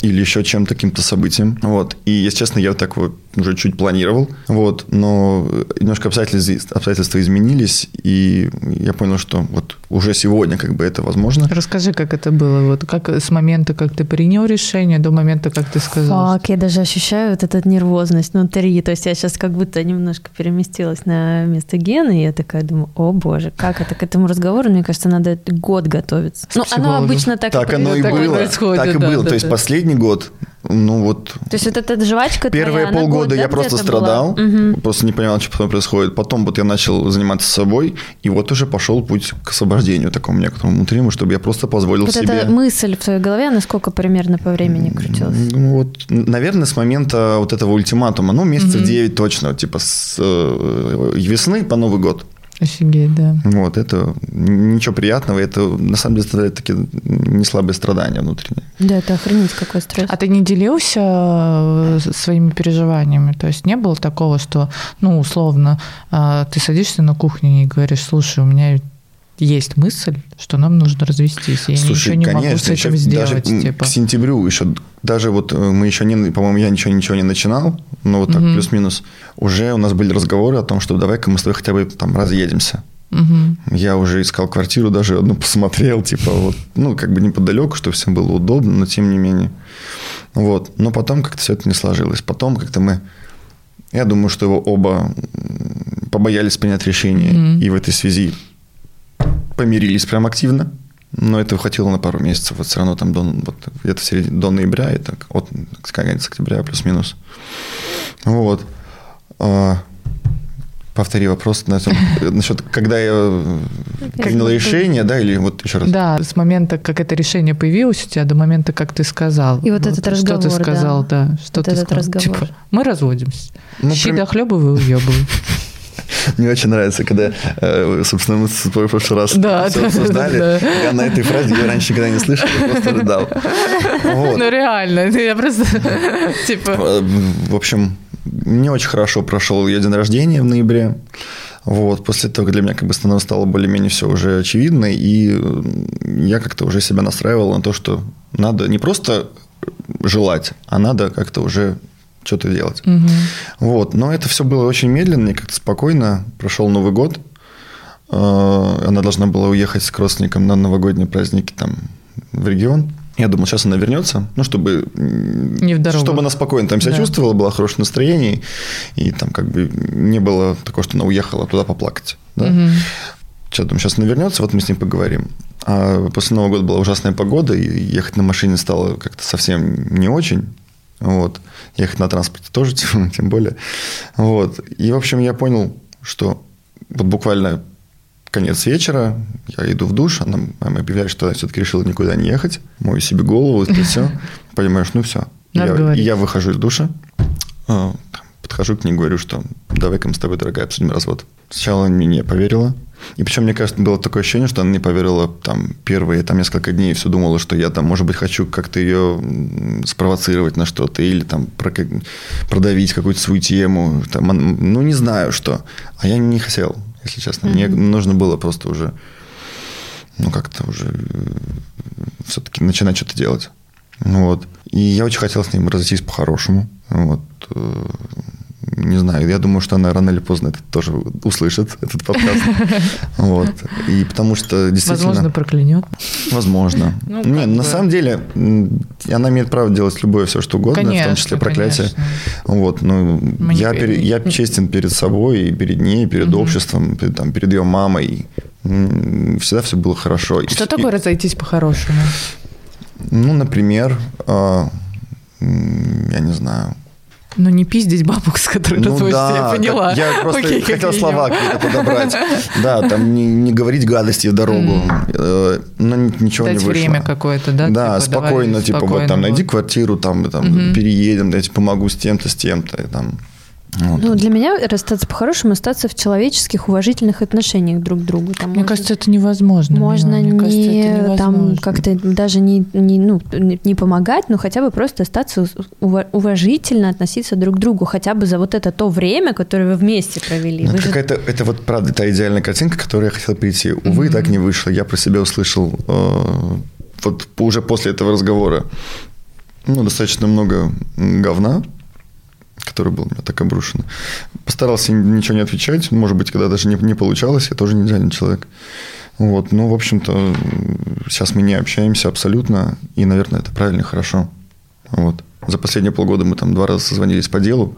или еще чем-то, каким-то событием. Вот. И, если честно, я так вот уже чуть планировал. Вот. Но немножко обстоятельства, обстоятельства изменились, и я понял, что вот уже сегодня как бы это возможно. Расскажи, как это было. Вот как с момента, как ты принял решение, до момента, как ты сказал. Фак, я даже ощущаю вот эту нервозность внутри. То есть я сейчас как будто немножко переместилась на место Гены, и я такая думаю, о боже, как это к этому разговору, мне кажется, надо год готовиться. Ну, оно обычно так, так оно и было. Происходит, так и да, было. Да, То есть последний год ну вот. То есть вот эта жвачка Первые твоя, полгода год, я просто страдал, угу. просто не понимал, что потом происходит. Потом вот я начал заниматься собой, и вот уже пошел путь к освобождению такому некоторому внутреннему, чтобы я просто позволил вот себе... эта мысль в твоей голове, насколько примерно по времени крутилась? Ну вот, наверное, с момента вот этого ультиматума, ну месяцев угу. 9 точно, типа с э, весны по Новый год. Офигеть, да. Вот, это ничего приятного, это на самом деле составляет такие не слабые страдания внутренние. Да, это охренеть какой стресс. А ты не делился э, своими переживаниями? То есть не было такого, что, ну, условно, э, ты садишься на кухне и говоришь, слушай, у меня есть мысль, что нам нужно развестись. Я Слушай, ничего не конечно, могу с этим сделать. Даже типа. к сентябрю еще, даже вот э, мы еще не, по-моему, я ничего, ничего не начинал, но вот так угу. плюс-минус, уже у нас были разговоры о том, что давай-ка мы с тобой хотя бы там разъедемся. Угу. Я уже искал квартиру, даже одну посмотрел, типа вот, ну, как бы неподалеку, чтобы всем было удобно, но тем не менее. Вот. Но потом как-то все это не сложилось. Потом как-то мы... Я думаю, что его оба побоялись принять решение. mm И в этой связи помирились прям активно, но это хватило на пару месяцев. Вот все равно там до, вот, где-то середине, до ноября, это от конец октября плюс-минус. Вот. А, повтори вопрос насчет, когда я принял решение, да, или вот еще раз? Да, с момента, как это решение появилось у тебя, до момента, как ты сказал. И вот, вот этот разговор, Что ты сказал, да. да что вот ты этот сказал. разговор. Типа, мы разводимся. Ну, Щи прям... дохлебывай, уебывай. Мне очень нравится, когда, э, собственно, мы с тобой в прошлый раз да, все обсуждали. Да, да. Я на этой фразе я раньше никогда не слышал, я просто рыдал. Вот. Ну, реально, я просто, типа... Э, в общем, не очень хорошо прошел ее день рождения в ноябре. Вот, после того, как для меня как бы становилось стало более-менее все уже очевидно, и я как-то уже себя настраивал на то, что надо не просто желать, а надо как-то уже что-то делать. Угу. Вот. Но это все было очень медленно и как-то спокойно. Прошел Новый год. Э, она должна была уехать с родственником на новогодние праздники там в регион. Я думал, сейчас она вернется, ну, чтобы, не в дорогу. чтобы она спокойно там себя да. чувствовала, было хорошее настроение, и там как бы не было такого, что она уехала туда поплакать. Да? Угу. Сейчас, думаю, сейчас она вернется, вот мы с ней поговорим. А после Нового года была ужасная погода, и ехать на машине стало как-то совсем не очень. Вот. Ехать на транспорте тоже, тем, тем более. Вот. И, в общем, я понял, что вот буквально конец вечера, я иду в душ, она мама объявляет, что я все-таки решила никуда не ехать, мою себе голову, и все. Понимаешь, ну все. Я, я выхожу из душа, а, подхожу к ней, говорю, что давай-ка мы с тобой, дорогая, обсудим развод. Сначала она мне не поверила, и причем, мне кажется, было такое ощущение, что она не поверила там первые там несколько дней и все думала, что я там, может быть, хочу как-то ее спровоцировать на что-то или там продавить какую-то свою тему. Там, ну, не знаю что. А я не хотел, если честно. Mm-hmm. Мне нужно было просто уже, ну, как-то уже э, все-таки начинать что-то делать. Вот. И я очень хотел с ним разойтись по-хорошему. Вот э, не знаю, я думаю, что она рано или поздно это тоже услышит, этот подкаст. Вот. И потому что действительно... Возможно, проклянет. Возможно. Ну, не, на самом деле, она имеет право делать любое все, что угодно, конечно, в том числе проклятие. Конечно. Вот, ну, я, не... перед, я честен перед собой, и перед ней, и перед угу. обществом, перед, там, перед ее мамой. Всегда все было хорошо. Что и, такое разойтись по-хорошему? Ну, например, э, я не знаю, ну, не пиздить бабок, с которой ну, разводишься, да, я поняла. Я просто Окей, хотел слова какие-то подобрать. Да, там не, не говорить гадости в дорогу. Mm. Но ничего Дать не вышло. время какое-то, да? Да, типа, спокойно, давай, типа, спокойно, вот там, найди квартиру, там, там угу. переедем, дайте помогу с тем-то, с тем-то. Там. Вот. Ну, для меня расстаться по-хорошему, остаться в человеческих, уважительных отношениях друг к другу. Там мне можно, кажется, это невозможно. Можно мне не кажется, это невозможно. там как-то даже не, не, ну, не помогать, но хотя бы просто остаться уважительно относиться друг к другу, хотя бы за вот это то время, которое вы вместе провели. Ну, вы же... это, это вот правда та идеальная картинка, которую я хотел прийти. Увы, mm-hmm. так не вышло. Я про себя услышал э, вот уже после этого разговора ну, достаточно много говна, который был у меня так обрушен. Постарался ничего не отвечать. Может быть, когда даже не, не получалось, я тоже не идеальный человек. Вот, ну, в общем-то, сейчас мы не общаемся абсолютно, и, наверное, это правильно и хорошо. Вот. За последние полгода мы там два раза созвонились по делу,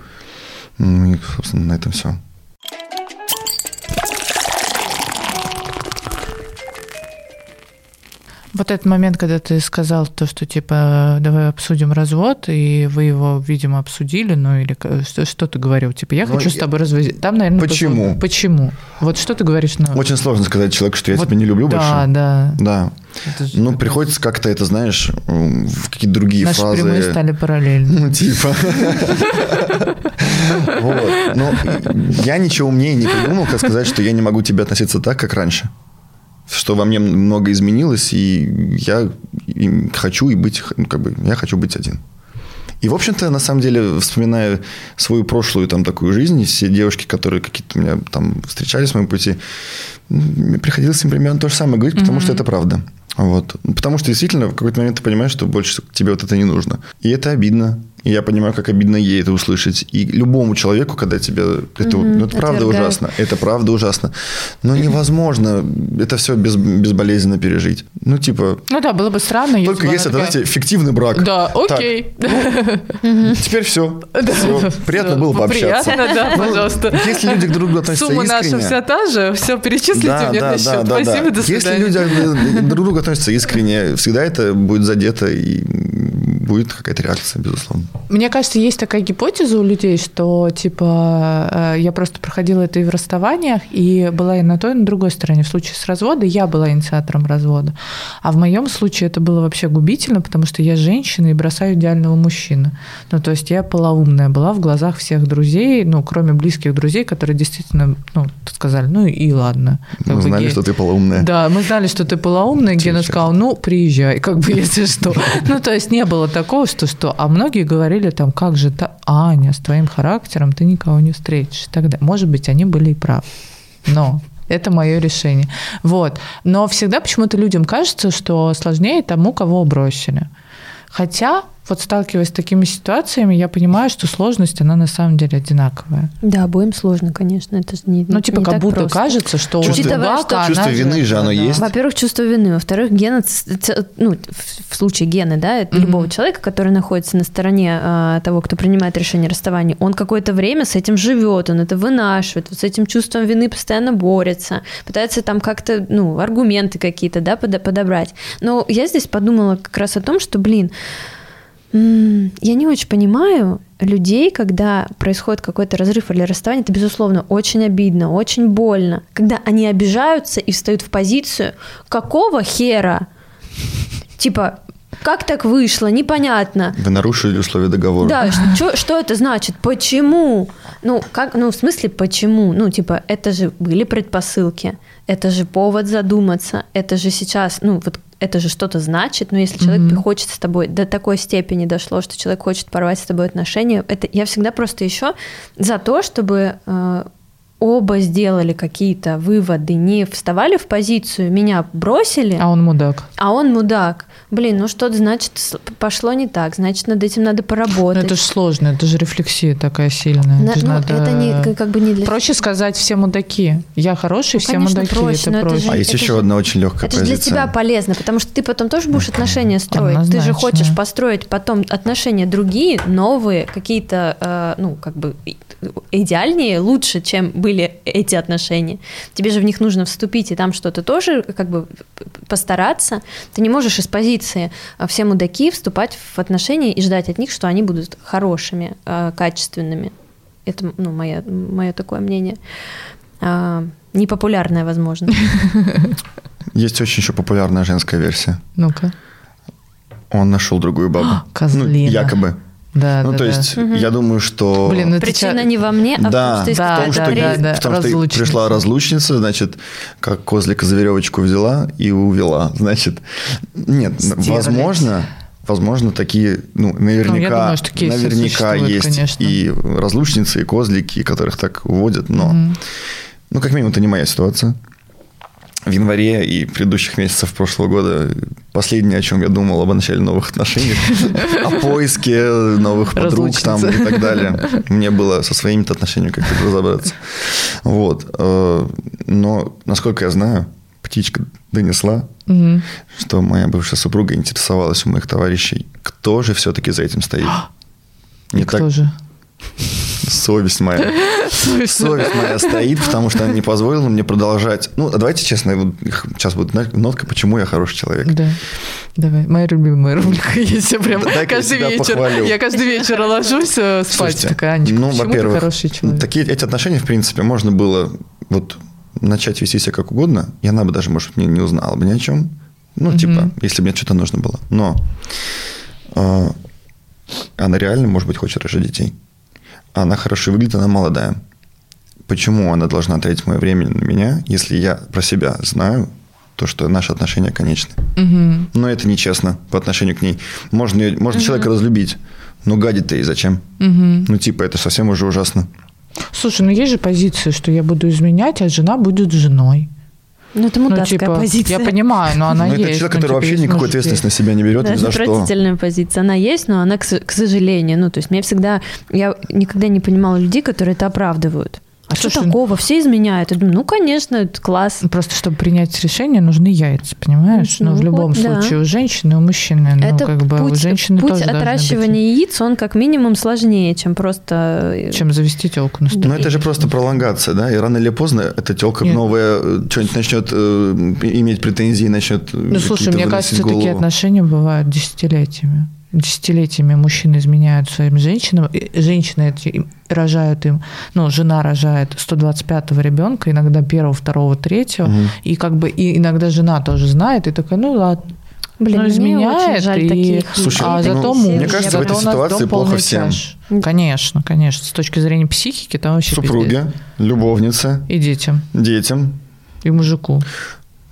и, собственно, на этом все. Вот этот момент, когда ты сказал то, что типа давай обсудим развод, и вы его, видимо, обсудили, ну или что, что ты говорил? Типа я ну, хочу я... с тобой разводить. Там, наверное, почему? Позвол... Почему? Вот что ты говоришь? На... Очень сложно сказать человеку, что я вот, тебя не люблю да, больше. Да, да. Да. Ну, приходится как-то это, знаешь, в какие-то другие Наши фразы. прямые стали параллельно. Ну, типа. Вот. Но я ничего умнее не придумал, как сказать, что я не могу тебе относиться так, как раньше что во мне много изменилось, и я хочу и быть, ну, как бы, я хочу быть один. И, в общем-то, на самом деле, вспоминая свою прошлую там такую жизнь, все девушки, которые какие-то у меня там встречались в моем пути, мне приходилось им примерно то же самое говорить, потому mm-hmm. что это правда. Вот. Потому что действительно в какой-то момент ты понимаешь, что больше тебе вот это не нужно. И это обидно. И я понимаю, как обидно ей это услышать. И любому человеку, когда тебе... Это, угу, ну, это правда ужасно. Это правда ужасно. Но невозможно это все без, безболезненно пережить. Ну, типа... Ну да, было бы странно. Только если, это, знаете, фиктивный брак. Да, окей. Так, ну, теперь все. все. Приятно было пообщаться. Приятно, да, ну, пожалуйста. Если люди к другу относятся Сумма искренне... наша вся та же, все перечислите да, мне да, на счет. Да, да, Спасибо, да. до свидания. Если люди друг к другу относятся искренне, всегда это будет задето и будет какая-то реакция, безусловно. Мне кажется, есть такая гипотеза у людей, что, типа, э, я просто проходила это и в расставаниях, и была и на той, и на другой стороне. В случае с разводом я была инициатором развода. А в моем случае это было вообще губительно, потому что я женщина и бросаю идеального мужчину. Ну, то есть я полоумная была в глазах всех друзей, ну, кроме близких друзей, которые действительно, ну, сказали, ну и ладно. Как мы знали, ге... что ты полоумная. Да, мы знали, что ты полоумная. Гена сказал, ну, приезжай, как бы, если что. Ну, то есть не было такого, что что. А многие говорили там, как же, та Аня, с твоим характером ты никого не встретишь. Тогда, может быть, они были и правы. Но это мое решение. Вот. Но всегда почему-то людям кажется, что сложнее тому, кого бросили. Хотя вот сталкиваясь с такими ситуациями, я понимаю, что сложность, она на самом деле одинаковая. Да, обоим сложно, конечно. Это же не Ну, типа, не как так будто просто. кажется, что чувство, у дурак, что, чувство вины же, оно да. есть. Во-первых, чувство вины. Во-вторых, Гена, ну, в случае Гены, да, mm-hmm. любого человека, который находится на стороне э, того, кто принимает решение о расставании, он какое-то время с этим живет, он это вынашивает, вот с этим чувством вины постоянно борется, пытается там как-то, ну, аргументы какие-то, да, подобрать. Но я здесь подумала как раз о том, что, блин, я не очень понимаю людей, когда происходит какой-то разрыв или расставание, это, безусловно, очень обидно, очень больно. Когда они обижаются и встают в позицию, какого хера? Типа, как так вышло? Непонятно. Вы нарушили условия договора. Да, что, что это значит? Почему? Ну, как, ну, в смысле, почему? Ну, типа, это же были предпосылки, это же повод задуматься, это же сейчас, ну, вот это же что-то значит, но если человек mm-hmm. хочет с тобой до такой степени дошло, что человек хочет порвать с тобой отношения, это я всегда просто еще за то, чтобы э, оба сделали какие-то выводы, не вставали в позицию, меня бросили. А он мудак. А он мудак. Блин, ну что-то значит пошло не так, значит над этим надо поработать. Но это же сложно, это же рефлексия такая сильная. На, это, ну, надо... это не, как бы не для... Проще сказать все мудаки. Я хороший, ну, все конечно, мудаки. Проще, это проще. Это же, а есть еще же, одна очень легкая это позиция. Это для тебя полезно, потому что ты потом тоже будешь отношения строить. Однозначно. Ты же хочешь построить потом отношения другие, новые, какие-то, э, ну, как бы идеальнее, лучше, чем были эти отношения. Тебе же в них нужно вступить и там что-то тоже как бы постараться. Ты не можешь из позиции э, все мудаки вступать в отношения и ждать от них, что они будут хорошими, э, качественными. Это ну, мое, мое такое мнение. А, непопулярное, возможно. Есть очень еще популярная женская версия. Ну-ка. Он нашел другую бабу. Козлина. Ну, якобы. Да, ну, да, то да. есть, Мгм. я думаю, что... Блин, ну Причина ча- не во мне, а да, в том, что Да, в том, какой-то что, да, да. в том, что пришла разлучница, значит, как козлика за веревочку взяла и увела. Значит, нет, Стерлядь. возможно, возможно, такие, ну, наверняка, Ну, я думаю, что кейсы наверняка есть конечно. и разлучницы, и козлики, которых так уводят, но, Мгм. ну, как минимум, это не моя ситуация. В январе и предыдущих месяцев прошлого года последнее, о чем я думал об начале новых отношений, о поиске новых подруг там и так далее. Мне было со своими отношениями как-то разобраться. Вот. Э, но, насколько я знаю, птичка донесла, угу. что моя бывшая супруга интересовалась у моих товарищей, кто же все-таки за этим стоит. Не и так... кто же? Совесть моя. Совесть. моя стоит, потому что она не позволила мне продолжать. Ну, давайте честно, сейчас будет нотка, почему я хороший человек. Да. Давай, моя любимая рубрика. Я прям Дай каждый вечер. Похвалю. Я каждый вечер ложусь э, спать. Слушайте, такая, Анечка, ну, во-первых, хороший человек? Такие эти отношения, в принципе, можно было вот начать вести себя как угодно, и она бы даже, может, мне не узнала бы ни о чем. Ну, mm-hmm. типа, если бы мне что-то нужно было. Но э, она реально, может быть, хочет рожать детей. Она хорошо выглядит, она молодая. Почему она должна тратить мое время на меня, если я про себя знаю, то, что наши отношения конечны. Угу. Но это нечестно по отношению к ней. Можно, можно угу. человека разлюбить, но гадить-то и зачем? Угу. Ну, типа, это совсем уже ужасно. Слушай, ну есть же позиция, что я буду изменять, а жена будет женой. Ну, это мудацкая ну, типа, позиция. Я понимаю, но она но есть. Это человек, который ну, типа, вообще никакой ответственности на себя не берет да, ни за что. Это отвратительная позиция. Она есть, но она, к, к сожалению, ну, то есть мне всегда... Я никогда не понимала людей, которые это оправдывают. А Слушай, что такого? Все изменяют. Я думаю, ну, конечно, это класс. Просто, чтобы принять решение, нужны яйца, понимаешь? Ну, ну в любом вот, случае, да. у женщины, у мужчины. Ну, это как бы путь, у женщины путь тоже отращивания яиц, он как минимум сложнее, чем просто... Э, чем завести телку на Ну, это же просто пролонгация, да? И рано или поздно эта телка новая э, что-нибудь начнет э, иметь претензии, начнет Ну, слушай, мне кажется, такие отношения бывают десятилетиями десятилетиями мужчины изменяют своим женщинам, женщины эти рожают им, ну, жена рожает 125-го ребенка, иногда первого, второго, третьего, угу. и как бы и иногда жена тоже знает, и такая, ну ладно, Блин, ну, изменяет, жаль и... таких. Слушай, а зато ну, мне кажется, зато в этой ситуации плохо всем. Чаш. Конечно, конечно. С точки зрения психики, там вообще Супруге, пиздец. любовнице. И детям. Детям. И мужику.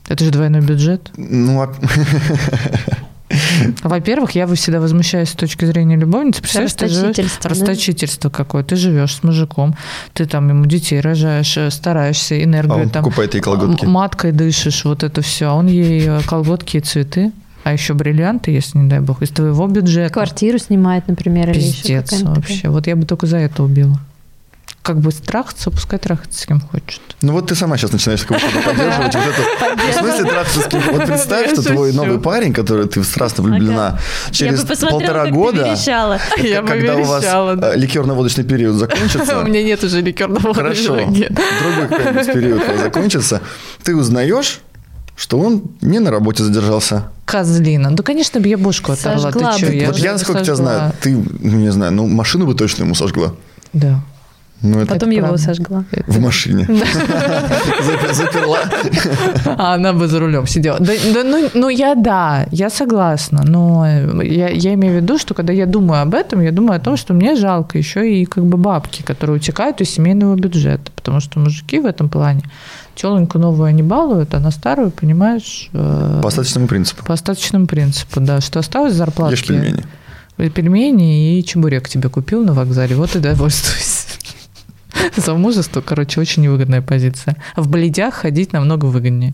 Это же двойной бюджет. Ну, а... Во-первых, я всегда возмущаюсь с точки зрения любовницы. Представляешь, ты живешь... Расточительство какое. Ты живешь с мужиком, ты там ему детей рожаешь, э, стараешься, энергию а там... покупает ей колготки. Маткой дышишь, вот это все. А он ей э, колготки и цветы а еще бриллианты, если не дай бог, из твоего бюджета. Квартиру снимает, например, Пиздец или еще вообще. Такая. Вот я бы только за это убила как бы трахаться, пускай трахаться с кем хочет. Ну вот ты сама сейчас начинаешь как поддерживать вот это. В смысле трахаться с кем? Вот представь, что твой новый парень, который ты страстно влюблена, через полтора года, когда у вас э, ликерно-водочный период закончится. У меня нет уже ликерного Хорошо, другой период закончится, ты узнаешь, что он не на работе задержался. Козлина. Ну, конечно, бы я бошку оторвала. Ты что, я вот я, насколько тебя знаю, ты, ну, не знаю, ну, машину бы точно ему сожгла. Да. Ну, это Потом это его правда. сожгла. В машине. Заперла. А она бы за рулем сидела. Да, да, ну, ну, я да, я согласна. Но я, я имею в виду, что когда я думаю об этом, я думаю о том, что мне жалко еще и как бы бабки, которые утекают из семейного бюджета. Потому что мужики в этом плане теленьку новую не балуют, а на старую, понимаешь... Э, по остаточному принципу. По остаточному принципу, да. Что осталось зарплатки. Ешь пельмени. Пельмени и чебурек тебе купил на вокзале, вот и довольствуйся. Замужество, короче, очень невыгодная позиция. В бледях ходить намного выгоднее.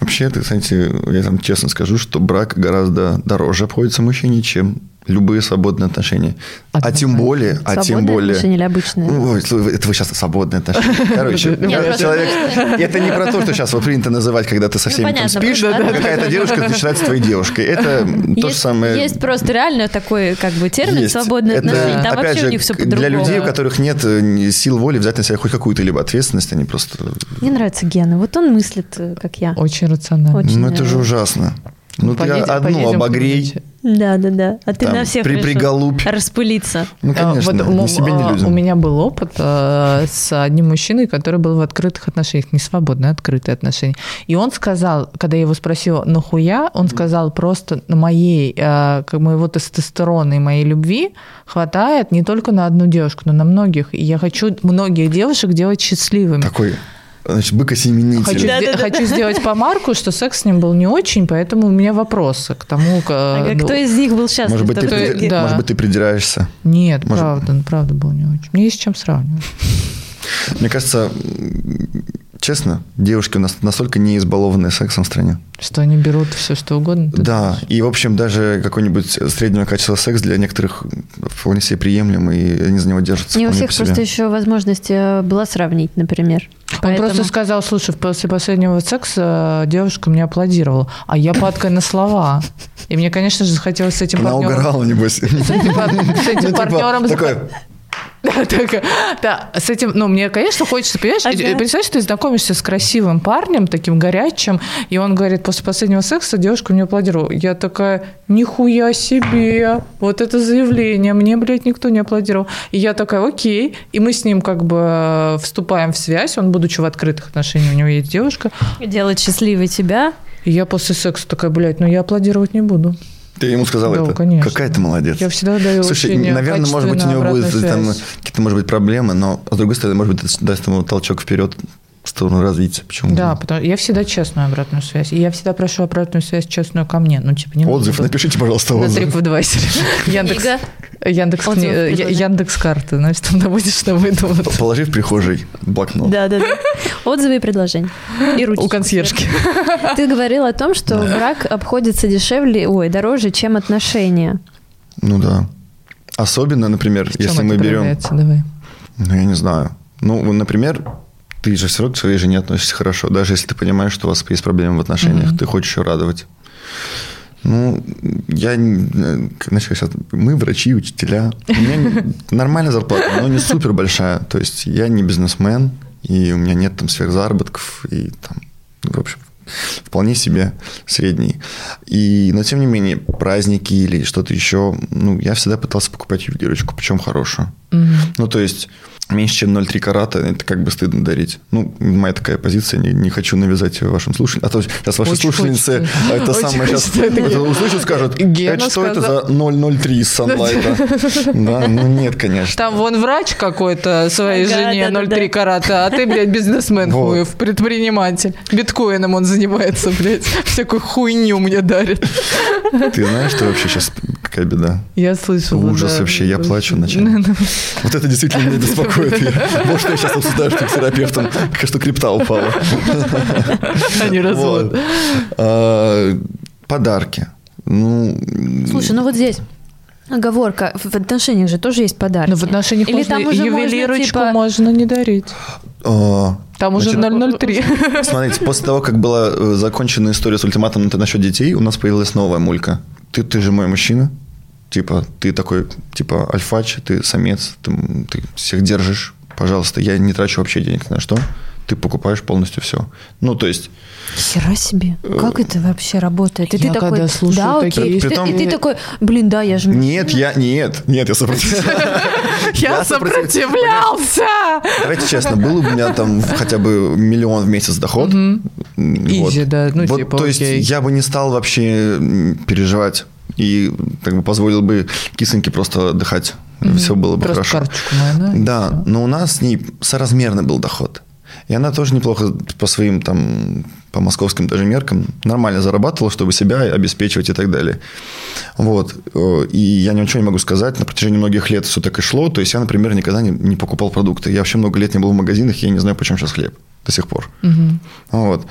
Вообще, ты, кстати, я там честно скажу, что брак гораздо дороже обходится мужчине, чем любые свободные отношения. Однозначно. А тем более, а тем более... отношения или обычные? Ой, это вы сейчас свободные отношения. Короче, человек... Это не про то, что сейчас вот принято называть, когда ты со ну, всеми там спишь, какая-то девушка начинает с твоей девушкой. Это то же самое... Есть просто реально такой как бы термин свободные отношения. Там вообще у них все по-другому. Для людей, у которых нет э, сил воли взять на себя хоть какую-то либо ответственность, они просто... Мне нравится Гена. Вот он мыслит, э, как я. Очень рационально. Ну, это же ужасно. Ну, ты одну обогрей. Да, да, да. А ты там, на всех при, приголубь. распылиться. Ну, конечно, вот, ни себе, ни людям. У меня был опыт э, с одним мужчиной, который был в открытых отношениях, не свободные, а открытые отношения. И он сказал, когда я его спросила, нахуя, он сказал, просто на моей, э, как моего тестостерона и моей любви хватает не только на одну девушку, но на многих. И я хочу многих девушек делать счастливыми. Такой Значит, быкосеменитель. Хочу, да, да, да. хочу сделать помарку, что секс с ним был не очень, поэтому у меня вопросы к тому, как, а ну, кто из них был счастлив? Может быть, ты, при... да. может быть, ты придираешься? Нет, может... правда, правда был не очень. Мне есть с чем сравнивать. Мне кажется, честно, девушки у нас настолько не избалованные сексом в стране. Что они берут все, что угодно? Да, думаешь? и, в общем, даже какой-нибудь среднего качества секс для некоторых вполне себе приемлем, и они за него держатся. Не у всех просто еще возможность э, была сравнить, например. Он Поэтому- просто сказал, слушай, после последнего секса девушка мне аплодировала, а я падкой на слова. И мне, конечно же, захотелось с этим Она партнером... угорала, небось. С этим, Ну, типа, партнером... Да, так, да, с этим, ну, мне, конечно, хочется, понимаешь, Ага. представляешь, ты знакомишься с красивым парнем, таким горячим, и он говорит, после последнего секса девушка мне аплодировала. Я такая, нихуя себе, вот это заявление, мне, блядь, никто не аплодировал. И я такая, окей, и мы с ним как бы э, вступаем в связь, он, будучи в открытых отношениях, у него есть девушка, Делать счастливой тебя. и я после секса такая, блядь, ну я аплодировать не буду. Ты ему сказал Да, это? конечно. Какая ты молодец. Я всегда даю Слушай, наверное, может быть, у него будут там какие-то, может быть, проблемы, но, с другой стороны, может быть, это даст ему толчок вперед сторону развития. Почему? Да, потому я всегда честную обратную связь. И я всегда прошу обратную связь честную ко мне. Ну, типа, не Отзыв, надо напишите, пожалуйста, на отзыв. TripAdvisor. Яндекс, Книга. Яндекс. Яндекс карты, знаешь, там наводишь, что выдумать. Положи в прихожей блокнот. Да, да, да. Отзывы и предложения. И ручки. У консьержки. Ты говорил о том, что брак обходится дешевле, ой, дороже, чем отношения. Ну да. Особенно, например, В чем если это мы берем... Давай. Ну, я не знаю. Ну, например, ты же все равно к своей жене относишься хорошо, даже если ты понимаешь, что у вас есть проблемы в отношениях, ты хочешь ее радовать. Ну, я, э, знаешь, сейчас, мы врачи, учителя. У меня нормальная зарплата, но не супер большая. То есть я не бизнесмен, и у меня нет там сверхзаработков, и там, в общем, вполне себе средний. И, но тем не менее, праздники или что-то еще, ну, я всегда пытался покупать ювелирочку, причем хорошую. Ну, то есть меньше, чем 0,3 карата, это как бы стыдно дарить. Ну, моя такая позиция, не, не хочу навязать вашим слушателям. А то сейчас ваши Очень слушательницы хочется. это Очень самое сейчас это это услышат, скажут, Гена это что это сказал. за 0,03 из Sunlight? Да, ну нет, конечно. Там вон врач какой-то своей жене да-да-да. 0,3 карата, а ты, блядь, бизнесмен хуев, предприниматель. Биткоином он занимается, блядь. Всякую хуйню мне дарит. Ты знаешь, что вообще сейчас какая беда? Я слышала, Ужас да. вообще, я плачу ночами. Вот это действительно меня беспокоит. Может, я сейчас обсуждаю, что терапевтом, что крипта упала. Они развод. А, Подарки. Ну, Слушай, ну вот здесь оговорка. В отношениях же тоже есть подарки. Но в отношениях Или можно там уже можно, ювелирочку типа- можно не дарить. а, Там уже Значит, 003. Смотрите, после того, как была э, закончена история с ультиматумом насчет детей, у нас появилась новая мулька. Ты, ты же мой мужчина. Типа, ты такой, типа, альфач, ты самец, ты, ты всех держишь. Пожалуйста, я не трачу вообще денег на что. Ты покупаешь полностью все. Ну, то есть, Хера себе. Как это вообще работает? И Я ты такой, когда слушаю да, такие окей. истории- Ты- И ты такой, блин, да, я же... нет, я, нет, нет, я сопротивляюсь. Я сопротив- сопротивлялся! Давайте честно, был у меня там хотя бы миллион в месяц доход. Изи, да, ну, Вот, типа, то есть я бы не стал вообще переживать и как бы позволил бы кисоньке просто отдыхать. Все было бы Просто хорошо. карточку да? Да, но у нас с ней соразмерный был доход. И она тоже неплохо по своим там, по московским даже меркам нормально зарабатывала, чтобы себя обеспечивать и так далее. Вот. Э, И я ничего не могу сказать. На протяжении многих лет все так и шло. То есть я, например, никогда не, не покупал продукты. Я вообще много лет не был в магазинах, я не знаю, почем сейчас хлеб до сих пор. Вот.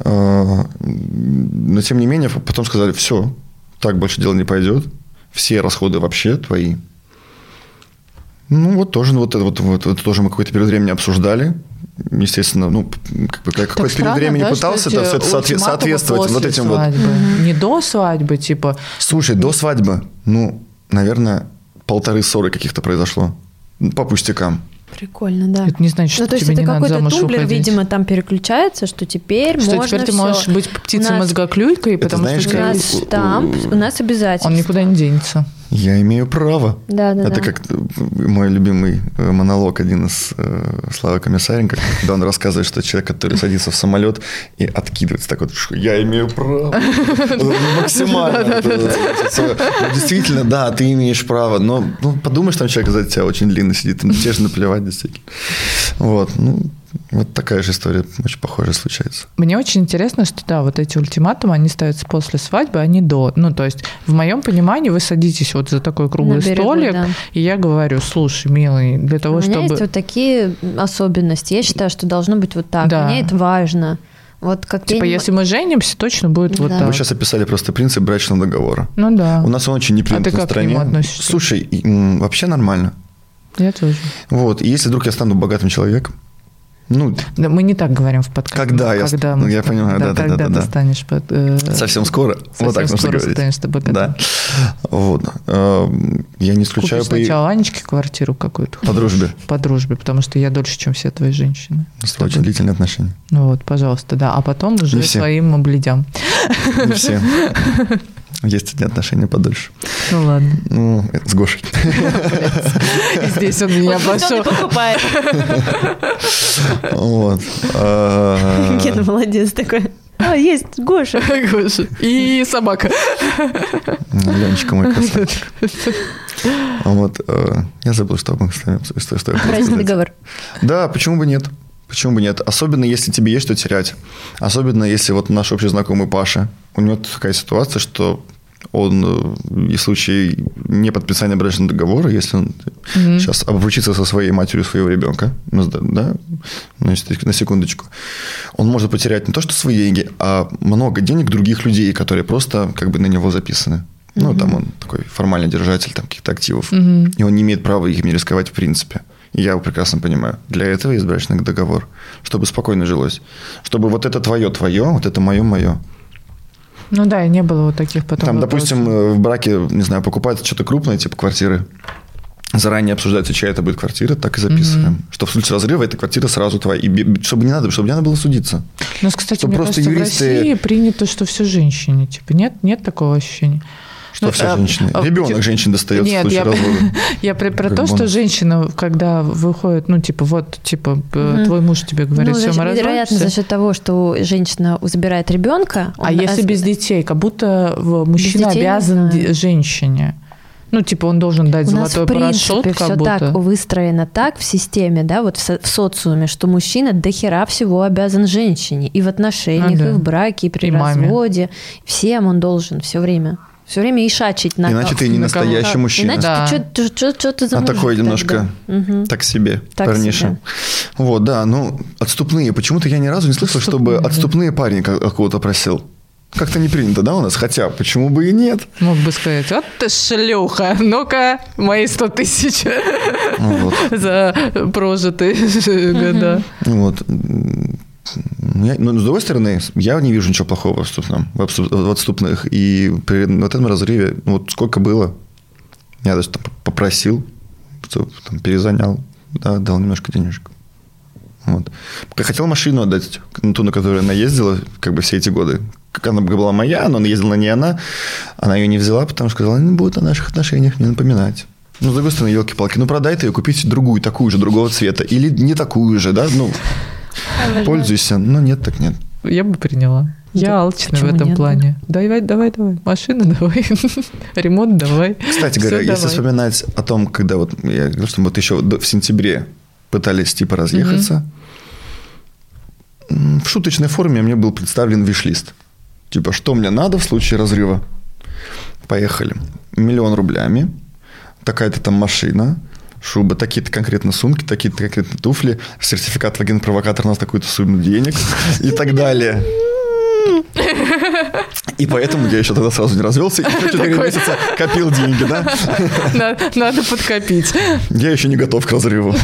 Э, Но тем не менее, потом сказали, все, так больше дело не пойдет. Все расходы вообще твои. Ну, вот тоже, ну, вот это вот, вот это тоже мы какой-то период времени обсуждали. Естественно, ну, как бы какой-то период странно, времени да, пытался это, все это соотве- соответствовать вот этим вот. свадьбы. Не до свадьбы, типа, Слушай, до свадьбы, ну, наверное, полторы ссоры каких-то произошло. По пустякам. Прикольно, да. это не значит, что Ну, то есть тебе это не надо какой-то замуж тумблер, выходить. видимо, там переключается, что теперь Что можно теперь ты всё. можешь быть птицей нас- мозгоклюйкой, потому знаешь, что У нас есть- штамп, у нас обязательно. он никуда не денется. Я имею право. Да, да, Это да. как мой любимый э, монолог один из э, Славы Комиссаренко, когда он рассказывает, что человек, который садится в самолет и откидывается так вот, я имею право. Ну, Максимально. Действительно, да, ты имеешь право, но ну, подумаешь, там человек сзади тебя очень длинно сидит, тебе же наплевать действительно. Вот, ну, Вот такая же история, очень похожая случается. Мне очень интересно, что да, вот эти ультиматумы, они ставятся после свадьбы, а не до. Ну, то есть, в моем понимании, вы садитесь вот за такой круглый На берегу, столик, да. и я говорю, слушай, милый, для того, У меня чтобы... есть вот такие особенности. Я считаю, что должно быть вот так. Да. Мне это важно. Вот как Типа, я не- если мы женимся, точно будет вот Да. так. Вы сейчас описали просто принцип брачного договора. Ну да, У нас он очень не принят А ты на как к стране. нему относишься? Слушай, вообще нормально. я тоже. Вот, и если вдруг я стану богатым человеком, ну, Да, мы не так говорим в подкасте. Когда я ст- ну, я понимаю, да, да, когда да, ты да. станешь под, э, совсем скоро, совсем вот так нужно скоро говорить. станешь богатым. Да. Вот. Э, Я не исключаю Купишь по, сначала Анечке квартиру какую-то. по дружбе. По дружбе, потому что я дольше, чем все твои женщины. У нас очень длительные отношения. Ну вот, пожалуйста, да. А потом уже своим бледям. Не все. Есть одни отношения подольше. Ну ладно. Ну, это с Гошей. Здесь он меня обошел. покупает. Вот. А, Гена молодец такой. А, есть, Гоша. Гоша. И собака. Ленечка мой красавчик. Вот. э, Я забыл, что мы с вами Брачный сказать. договор. Да, почему бы нет? Почему бы нет? Особенно, если тебе есть что терять. Особенно, если вот наш общий знакомый Паша, у него такая ситуация, что он э, в случае не подписания брачного договора, если он Мгм. сейчас обручится со своей матерью своего ребенка, ну, да, если на секундочку, он может потерять не то что свои деньги, а много денег других людей, которые просто как бы на него записаны. Ну, там он такой формальный держатель там, каких-то активов. Мгм. И он не имеет права их не рисковать в принципе. Я его прекрасно понимаю. Для этого есть брачный договор. Чтобы спокойно жилось. Чтобы вот это твое твое, вот это мое мое. Ну да, и не было вот таких потом Там, вопросов. допустим, э, в браке, не знаю, покупается что-то крупное, типа квартиры. Заранее обсуждается, чья это будет квартира, так и записываем. Мгм. Что в случае разрыва эта квартира сразу твоя. И чтобы не надо, чтобы не надо было судиться. Ну, кстати, что мне просто кажется, юристы- в России принято, что все женщине. Типа, нет, нет такого ощущения. Что Ну, все а, женщины. а, Ребенок чё- женщин достается в Нет, случае я, развода. я про, про то, что бонус. женщина, когда выходит, ну, типа, вот, типа, э, Мгм. твой муж тебе говорит, Ну, все, мы вероятно, за счет того, что женщина забирает ребенка. А если без детей, как будто в- мужчина обязан женщине. Ну, типа, он должен дать У нас, золотой в принципе, парашют, все как будто. так выстроено так в системе, да, вот в, со- в социуме, что мужчина до хера всего обязан женщине. И в отношениях, Ну да. и в браке, и при И маме. разводе. Всем он должен все время. Все время ишачить на Иначе ты не на настоящий мужчина. Иначе Да. ты что за А такой немножко Мгм. Так себе, Так парниша. себе. Вот, да, ну, отступные. Почему-то я ни разу не слышал, чтобы Отступные, да. отступные парни ка- кого-то просил. Как-то не принято, да, у нас? Хотя, почему бы и нет? Мог бы сказать, вот ты шлюха, ну-ка, мои 100 тысяч Вот. за прожитые года. Вот. Я- ну, с другой стороны, я не вижу ничего плохого в отступном, в отступ- в отступных. И при вот этом разрыве, ну, вот сколько было, я даже там попросил, чтобы там перезанял, да, дал немножко денежек. Вот. Хотел машину отдать, ну, ту, на которую она ездила, как бы все эти годы. Как она была моя, но она ездила не она. Она ее не взяла, потому что сказала, не будет о наших отношениях мне напоминать. Ну, с другой стороны, елки-палки, ну, продай ты ее, купить другую, такую же, другого цвета. Или не такую же, да, ну, пользуйся. Ну, нет, так нет. Я бы приняла. Я Да алчная в этом нет? плане. Давай, давай, давай. Машина давай. Ремонт давай. Кстати говоря, если давай. вспоминать о том, когда вот я говорю, что мы вот еще в сентябре пытались типа разъехаться, м, в шуточной форме мне был представлен виш-лист. Типа, что мне надо в случае разрыва? Поехали. Миллион рублями, такая-то там машина, шуба, такие-то конкретно сумки, такие-то конкретно туфли, сертификат в агент-провокатор у нас такую-то сумму денег и так далее. И поэтому я еще тогда сразу не развелся, и еще 4 Такой. месяца копил деньги, да? На- Надо подкопить. Я еще не готов к разрыву.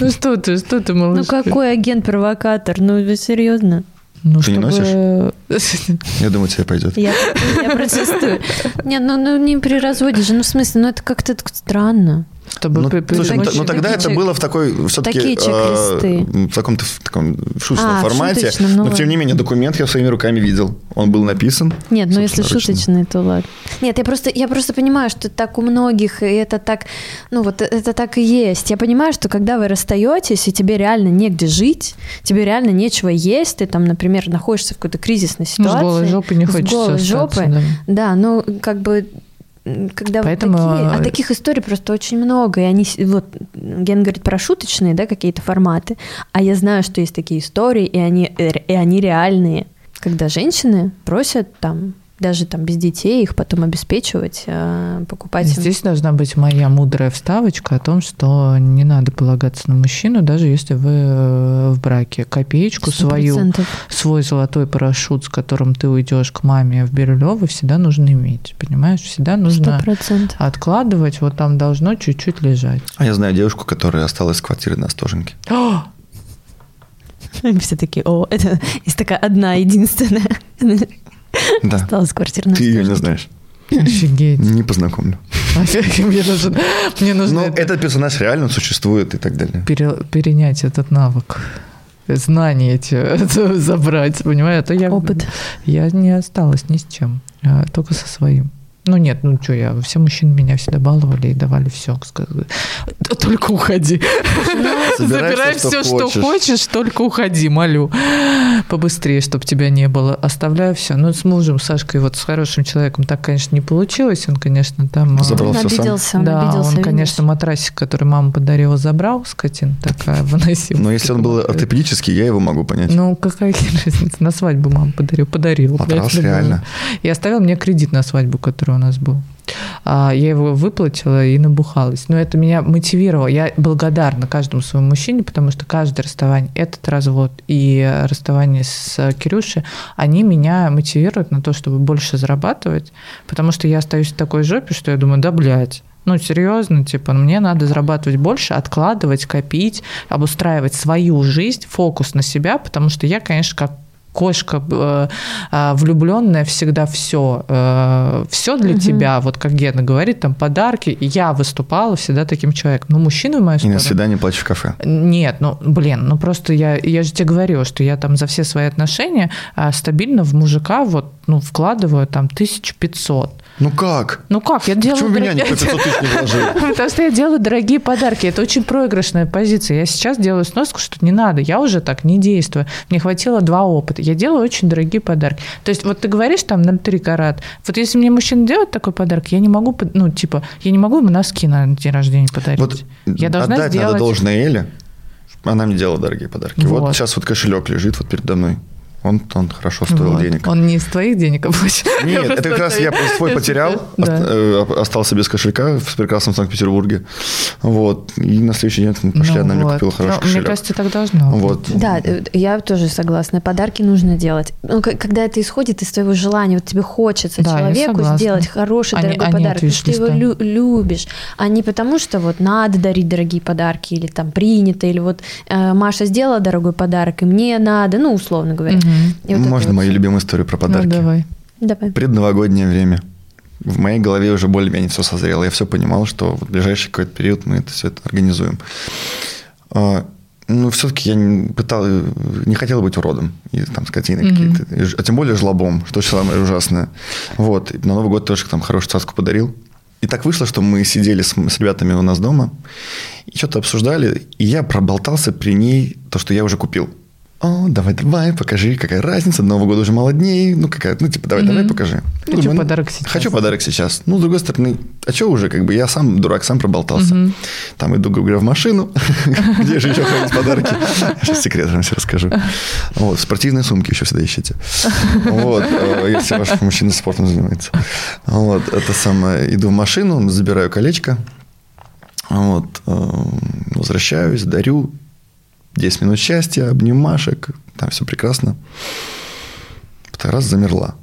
Ну что ты, что ты, Ну малышка? какой агент-провокатор? Ну вы серьезно? Ну, Ты не чтобы- Я думаю, тебе пойдет. Я, я протестую. Не, ну, ну не при разводе же, ну в смысле, ну это как-то так странно. Чтобы Ну, при- слушай, ну, ну, тогда это чек- было в такой все-таки такие чек-листы. в каком-то в таком шуточном А, формате. шуточном, ну но тем не менее документ я своими руками видел. Он был написан. Нет, ну если собственноручно. шуточный, то ладно. Нет, я просто, я просто понимаю, что так у многих, и это так, ну вот это так и есть. Я понимаю, что когда вы расстаетесь, и тебе реально негде жить, тебе реально нечего есть, ты там, например, находишься в какой-то кризисной Ну, ситуации. с голой жопой не с хочется голой остаться, жопой. да. Да, ну как бы когда Поэтому- вот такие, а таких историй просто очень много, и они, вот, Ген говорит про шуточные, да, какие-то форматы, а я знаю, что есть такие истории, и они, э, и они реальные, когда женщины просят там, даже там без детей, их потом обеспечивать, э, покупать им Здесь должна быть моя мудрая вставочка о том, что не надо полагаться на мужчину, даже если вы э, в браке. Копеечку свою, 100%. свой золотой парашют, с которым ты уйдешь к маме в Бирюлево, всегда нужно иметь. Понимаешь? Всегда нужно 100%. откладывать, вот там должно чуть-чуть лежать. А я знаю девушку, которая осталась в квартире на Остоженке. Все такие, о, это есть такая одна, единственная. Да. Осталась квартирная. Ты ее не знаешь. офигеть. Не познакомлю. Мне нужно, мне нужно Но это этот персонаж реально существует и так далее. пере- перенять этот навык. Знания эти забрать, понимаешь? А то я, Опыт. Я не осталась ни с чем, а только со своим. Ну нет, ну что я, все мужчины меня всегда баловали и давали все. Только уходи. Собирай Забирай все, что что хочешь. только уходи, молю. Побыстрее, чтобы тебя не было. Оставляю все. Ну, с мужем, Сашкой, вот с хорошим человеком так, конечно, не получилось. Он, конечно, там... а, Забрал Он сам? обиделся, он да, обиделся. он, видишь? конечно, матрасик, который мама подарила, забрал, скотин такая, выносил. Но если он был ортопедический, я его могу понять. Ну, какая разница? На свадьбу мама подарил. Подарил. Матрас реально. И оставил мне кредит на свадьбу, который у нас был. А, я его выплатила и набухалась. Но это меня мотивировало. Я благодарна каждому своему мужчине, потому что каждое расставание, этот развод и расставание с Кирюшей, они меня мотивируют на то, чтобы больше зарабатывать, потому что я остаюсь в такой жопе, что я думаю, да, блядь, ну, серьезно, типа, мне надо зарабатывать больше, откладывать, копить, обустраивать свою жизнь, фокус на себя, потому что я, конечно, как кошка э, э, влюбленная всегда все все для Мгм. тебя вот как Гена говорит там подарки И я выступала всегда таким человеком но мужчина в мою И на свидание плачь в кафе. нет, ну, блин, ну просто я, я же тебе говорила, что я там за все свои отношения а, стабильно в мужика вот, ну, вкладываю там 1500. Ну как? Ну как, я делаю... Почему меня дорогие- никто 500 тысяч не вложил? Потому что я делаю дорогие подарки. Это очень проигрышная позиция. Я сейчас делаю сноску, что не надо. Я уже так не действую. Мне хватило два опыта. Я делаю очень дорогие подарки. То есть вот ты говоришь там на 3 карат. Вот если мне мужчина делает такой подарок, я не могу, ну, типа, я не могу ему носки на день рождения подарить. Вот я должна отдать сделать... надо должное Эле. Она мне делала дорогие подарки. Вот. Вот. сейчас вот кошелек лежит вот передо мной. Он, он хорошо стоил Вот. денег. Он не из твоих денег оплачен. Нет, это как раз я свой потерял, Да. э, остался без кошелька в прекрасном Санкт-Петербурге. Вот. И на следующий день мы пошли, Ну она мне вот. купила хороший Ну, Мне кошелек. кажется, так должно быть. Вот. Да, э, я тоже согласна. Подарки нужно делать. Ну, когда это исходит из твоего желания, вот тебе хочется Да, человеку сделать хороший, Они- дорогой они подарок, от потому что ты его лю- любишь, а не потому, что вот надо дарить дорогие подарки, или там принято, или вот э, Маша сделала дорогой подарок, и мне надо, ну, условно говоря. И вот Можно вот. мою любимую историю про Ну, подарки? давай. Давай. Предновогоднее время. В моей голове уже более-менее все созрело. Я все понимал, что в ближайший какой-то период мы это все это организуем. А, Ну, все-таки я не, пытал, не хотел быть уродом и там скотиной Мгм. какие-то. А тем более жлобом, что самое ужасное. Вот. И на Новый год тоже там хорошую цаску подарил. И так вышло, что мы сидели с, с ребятами у нас дома и что-то обсуждали, и я проболтался при ней то, что я уже купил. О, давай, давай, покажи, какая разница, Нового года уже мало дней, ну какая, ну типа давай, давай, Мгм. покажи. Ну, Хочу думаю, ну, подарок сейчас. Хочу подарок сейчас. Ну, с другой стороны, а что уже, как бы я сам дурак, сам проболтался. Мгм. Там иду, говоря, в машину, где же еще хранить подарки. Сейчас секрет вам все расскажу. Вот, спортивные сумки еще всегда ищите. Вот, э, если ваш мужчина спортом занимается. Вот, это самое, иду в машину, забираю колечко, вот, э, возвращаюсь, дарю, 10 минут счастья, обнимашек, там все прекрасно. Второй раз замерла.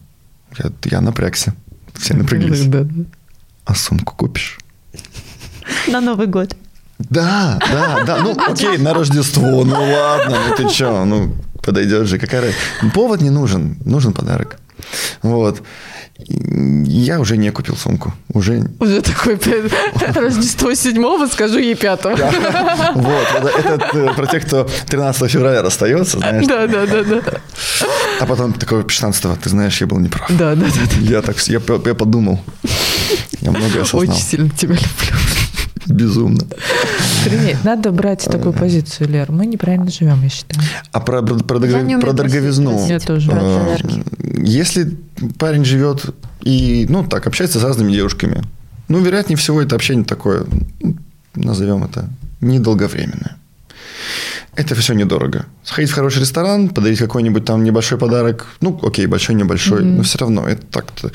Я, я напрягся. Все напряглись. Да, да. А сумку купишь? На Новый год. Да, да, да. Ну, окей, на Рождество. Ну ладно, ну ты что, ну подойдет же. Какая? Повод не нужен, нужен подарок. Вот. Я уже не купил сумку. Уже Уже такой Рождество седьмого, скажу ей пятого. Вот, это, э, про тех, кто 13 февраля расстается, знаешь. Да, да, да, да. А потом такой 16 ты знаешь, я был неправ. Да, да, да. Я так, я, я подумал. Я многое осознал. Очень сильно тебя люблю. Безумно. Охренеть, надо брать такую позицию, Лер. Мы неправильно живем, я считаю. А про, про, про умею про дороговизну. Я тоже. про подарки. Если парень живет И, ну, так, общается с разными девушками. Ну, вероятнее всего, это общение такое, назовем это, недолговременное. Это все недорого. Сходить в хороший ресторан, подарить какой-нибудь там небольшой подарок. Ну, окей, большой, небольшой, mm-hmm. но все равно это так-то.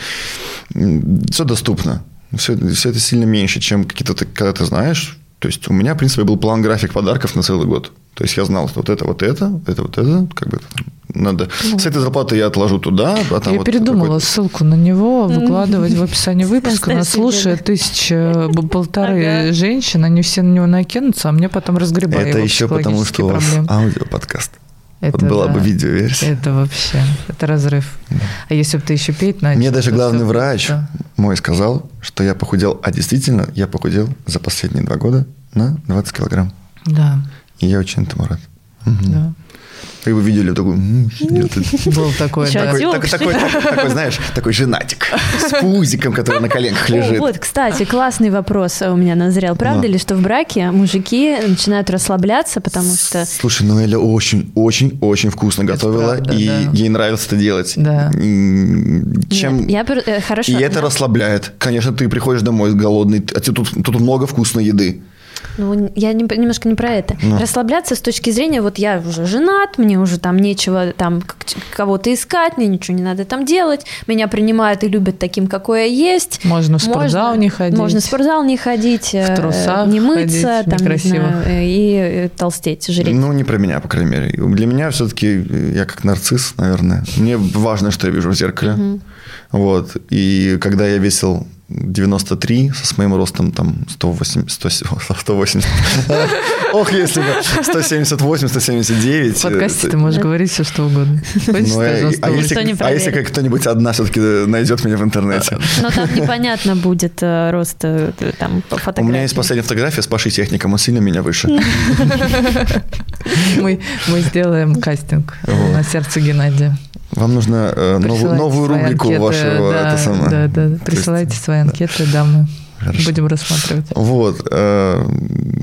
Все доступно. Все, все это сильно меньше, чем какие-то, когда ты знаешь. То есть у меня, в принципе, был план-график подарков на целый год. То есть я знал, что вот это, вот это, это, вот это, как бы надо. Ну. С этой зарплаты я отложу туда, а там Я вот передумала ссылку на него выкладывать в описании выпуска. Нас слушает тысяча, полторы женщин, они все на него накинутся, а мне потом разгребают Это еще потому, что у вас аудиоподкаст. Это, вот была да, бы видеоверсия. Это вообще, это разрыв. Да. А если бы ты еще петь начал? Мне даже главный врач да. мой сказал, что я похудел, а действительно я похудел за последние два года на 20 килограмм. Да. И я очень этому рад. Угу. Да. И вы видели такой... Был такой, да. Такой, такой, такой, такой, знаешь, такой женатик с пузиком, который на коленках лежит. Вот, кстати, классный вопрос у меня назрел. Правда ли, что в браке мужики начинают расслабляться, потому что... Слушай, ну Эля очень-очень-очень вкусно готовила, и ей нравилось это делать. Да. Чем... Я э, хорошо. И это расслабляет. Конечно, ты приходишь домой голодный, а тут, тут много вкусной еды. Ну, я не, немножко не про это. Ну. Расслабляться с точки зрения, вот я уже женат, мне уже там нечего там кого-то искать, мне ничего не надо там делать, меня принимают и любят таким, какой я есть. Можно в спортзал можно, не ходить. Можно в спортзал не ходить, в э, трусах не мыться, ходить, там, не знаю, э, и э, толстеть, жреть. Ну, не про меня, по крайней мере. Для меня все-таки я как нарцисс, наверное. Мне важно, что я вижу в зеркале. Угу. Вот. И когда я весил 93 с моим ростом там 108, 180. Ох, если бы 178, 179. В подкасте ты можешь говорить все, что угодно. Ну, а, а если, а если как кто-нибудь одна все-таки найдет меня в интернете? Но там непонятно будет э, рост э, там по фотографии. У меня есть последняя фотография с Пашей Техником, он сильно меня выше. Мы, мы сделаем кастинг на сердце Геннадия. Вам нужно э, новую, новую рубрику анкеты, вашего да, это самое. Да, да. Присылайте есть, свои анкеты, да, мы Хорошо. будем рассматривать. Вот, э,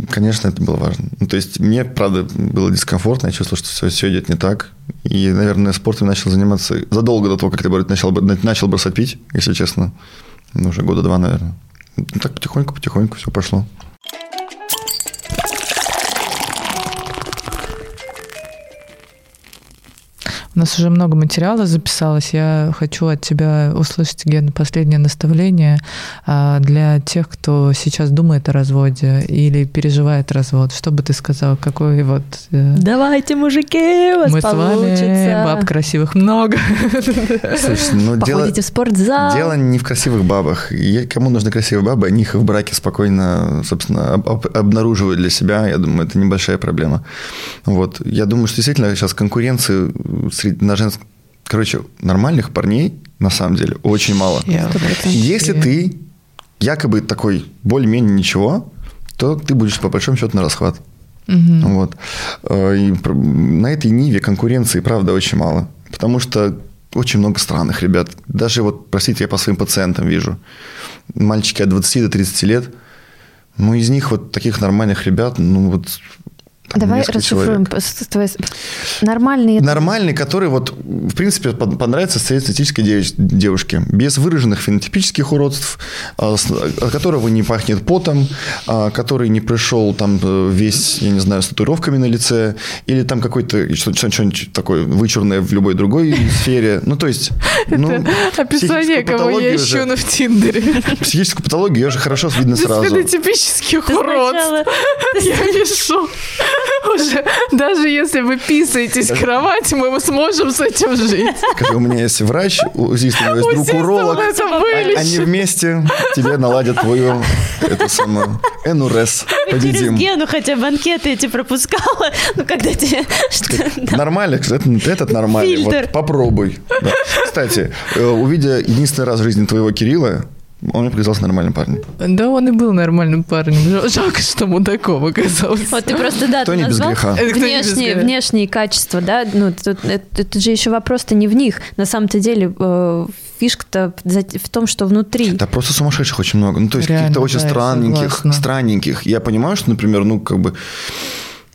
конечно, это было важно. Ну, то есть мне, правда, было дискомфортно, я чувствовал, что все, все идет не так. И, наверное, спортом начал заниматься задолго до того, как ты начал, начал бросать пить, если честно. Ну, уже года два, наверное. Ну, так потихоньку-потихоньку все пошло. У нас уже много материала записалось. Я хочу от тебя услышать, Ген, последнее наставление а, для тех, кто сейчас думает о разводе или переживает развод. Что бы ты сказал? Какой вот... Э, Давайте, мужики, у вас Мы получится. с вами, баб красивых много. Слушай, ну Походите дело, в спортзал. Дело не в красивых бабах. Кому нужны красивые бабы, они их в браке спокойно, собственно, об, обнаруживают для себя. Я думаю, это небольшая проблема. Вот. Я думаю, что действительно сейчас конкуренции на женском... Короче, нормальных парней на самом деле очень мало. Если ты якобы такой более-менее ничего, то ты будешь по большому счету на расхват. Угу. Вот. Э, и на этой ниве конкуренции, правда, очень мало. Потому что очень много странных ребят. Даже вот, простите, я по своим пациентам вижу. Мальчики от 20 до 30 лет. Ну, из них вот таких нормальных ребят, ну, вот Давай расшифруем. Нормальные... Нормальный, который вот, в принципе, понравится среднестатистической девушке. Без выраженных фенотипических уродств, а, от которого не пахнет потом, а, который не пришел там э, весь, я не знаю, с татуировками на лице, или там какой-то что-нибудь такое вычурное в любой другой сфере. Ну, то есть... Ну, описание, кого я ищу на в Тиндере. Психическую патологию ее же хорошо видно сразу. Без фенотипических уродств. Я пишу. Уже, даже если вы писаетесь в кровать, мы сможем с этим жить. Скажи, у меня есть врач, узист, у меня есть друг уролог. Они вместе тебе наладят твою это самое НУРС. Победим. Через Гену хотя бы анкеты эти пропускала. Ну, когда тебе... Нормально, этот нормальный. Вот, попробуй. Кстати, э, увидя единственный раз в жизни твоего Кирилла, он мне показался нормальным парнем. Да, он и был нормальным парнем. Жалко, что мудаком оказался. Вот ты просто, да, Кто ты назвал внешние, внешние качества, да? Ну, тут, это, это же еще вопрос-то не в них. На самом-то деле э, фишка-то в том, что внутри. Да просто сумасшедших очень много. Ну, то есть каких-то очень да, странненьких, странненьких. Я понимаю, что, например, ну, как бы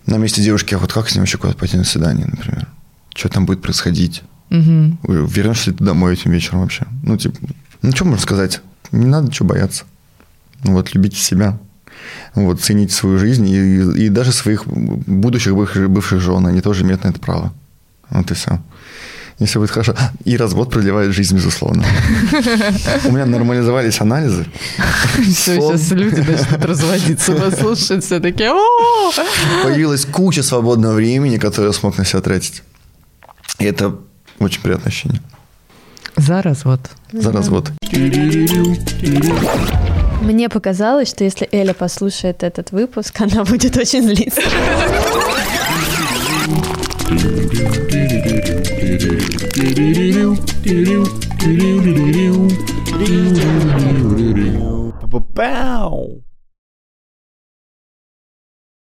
на месте девушки, а вот как с ним еще куда-то пойти на свидание, например? Что там будет происходить? Угу. Вернешься ли ты домой этим вечером вообще? Ну, типа, Ну, что можно сказать? Не надо чего бояться. Вот, любите себя. Вот, цените свою жизнь и, и даже своих будущих бывших, бывших жен. Они тоже имеют на это право. Вот и все. И все будет хорошо. И развод продлевает жизнь, безусловно. У меня нормализовались анализы. Все, сейчас люди начнут разводиться, послушать, все таки Появилась куча свободного времени, которое я смог на себя тратить. И это очень приятное ощущение. За развод. За развод. Мне показалось, что если Эля послушает этот выпуск, она будет очень злиться. Пау!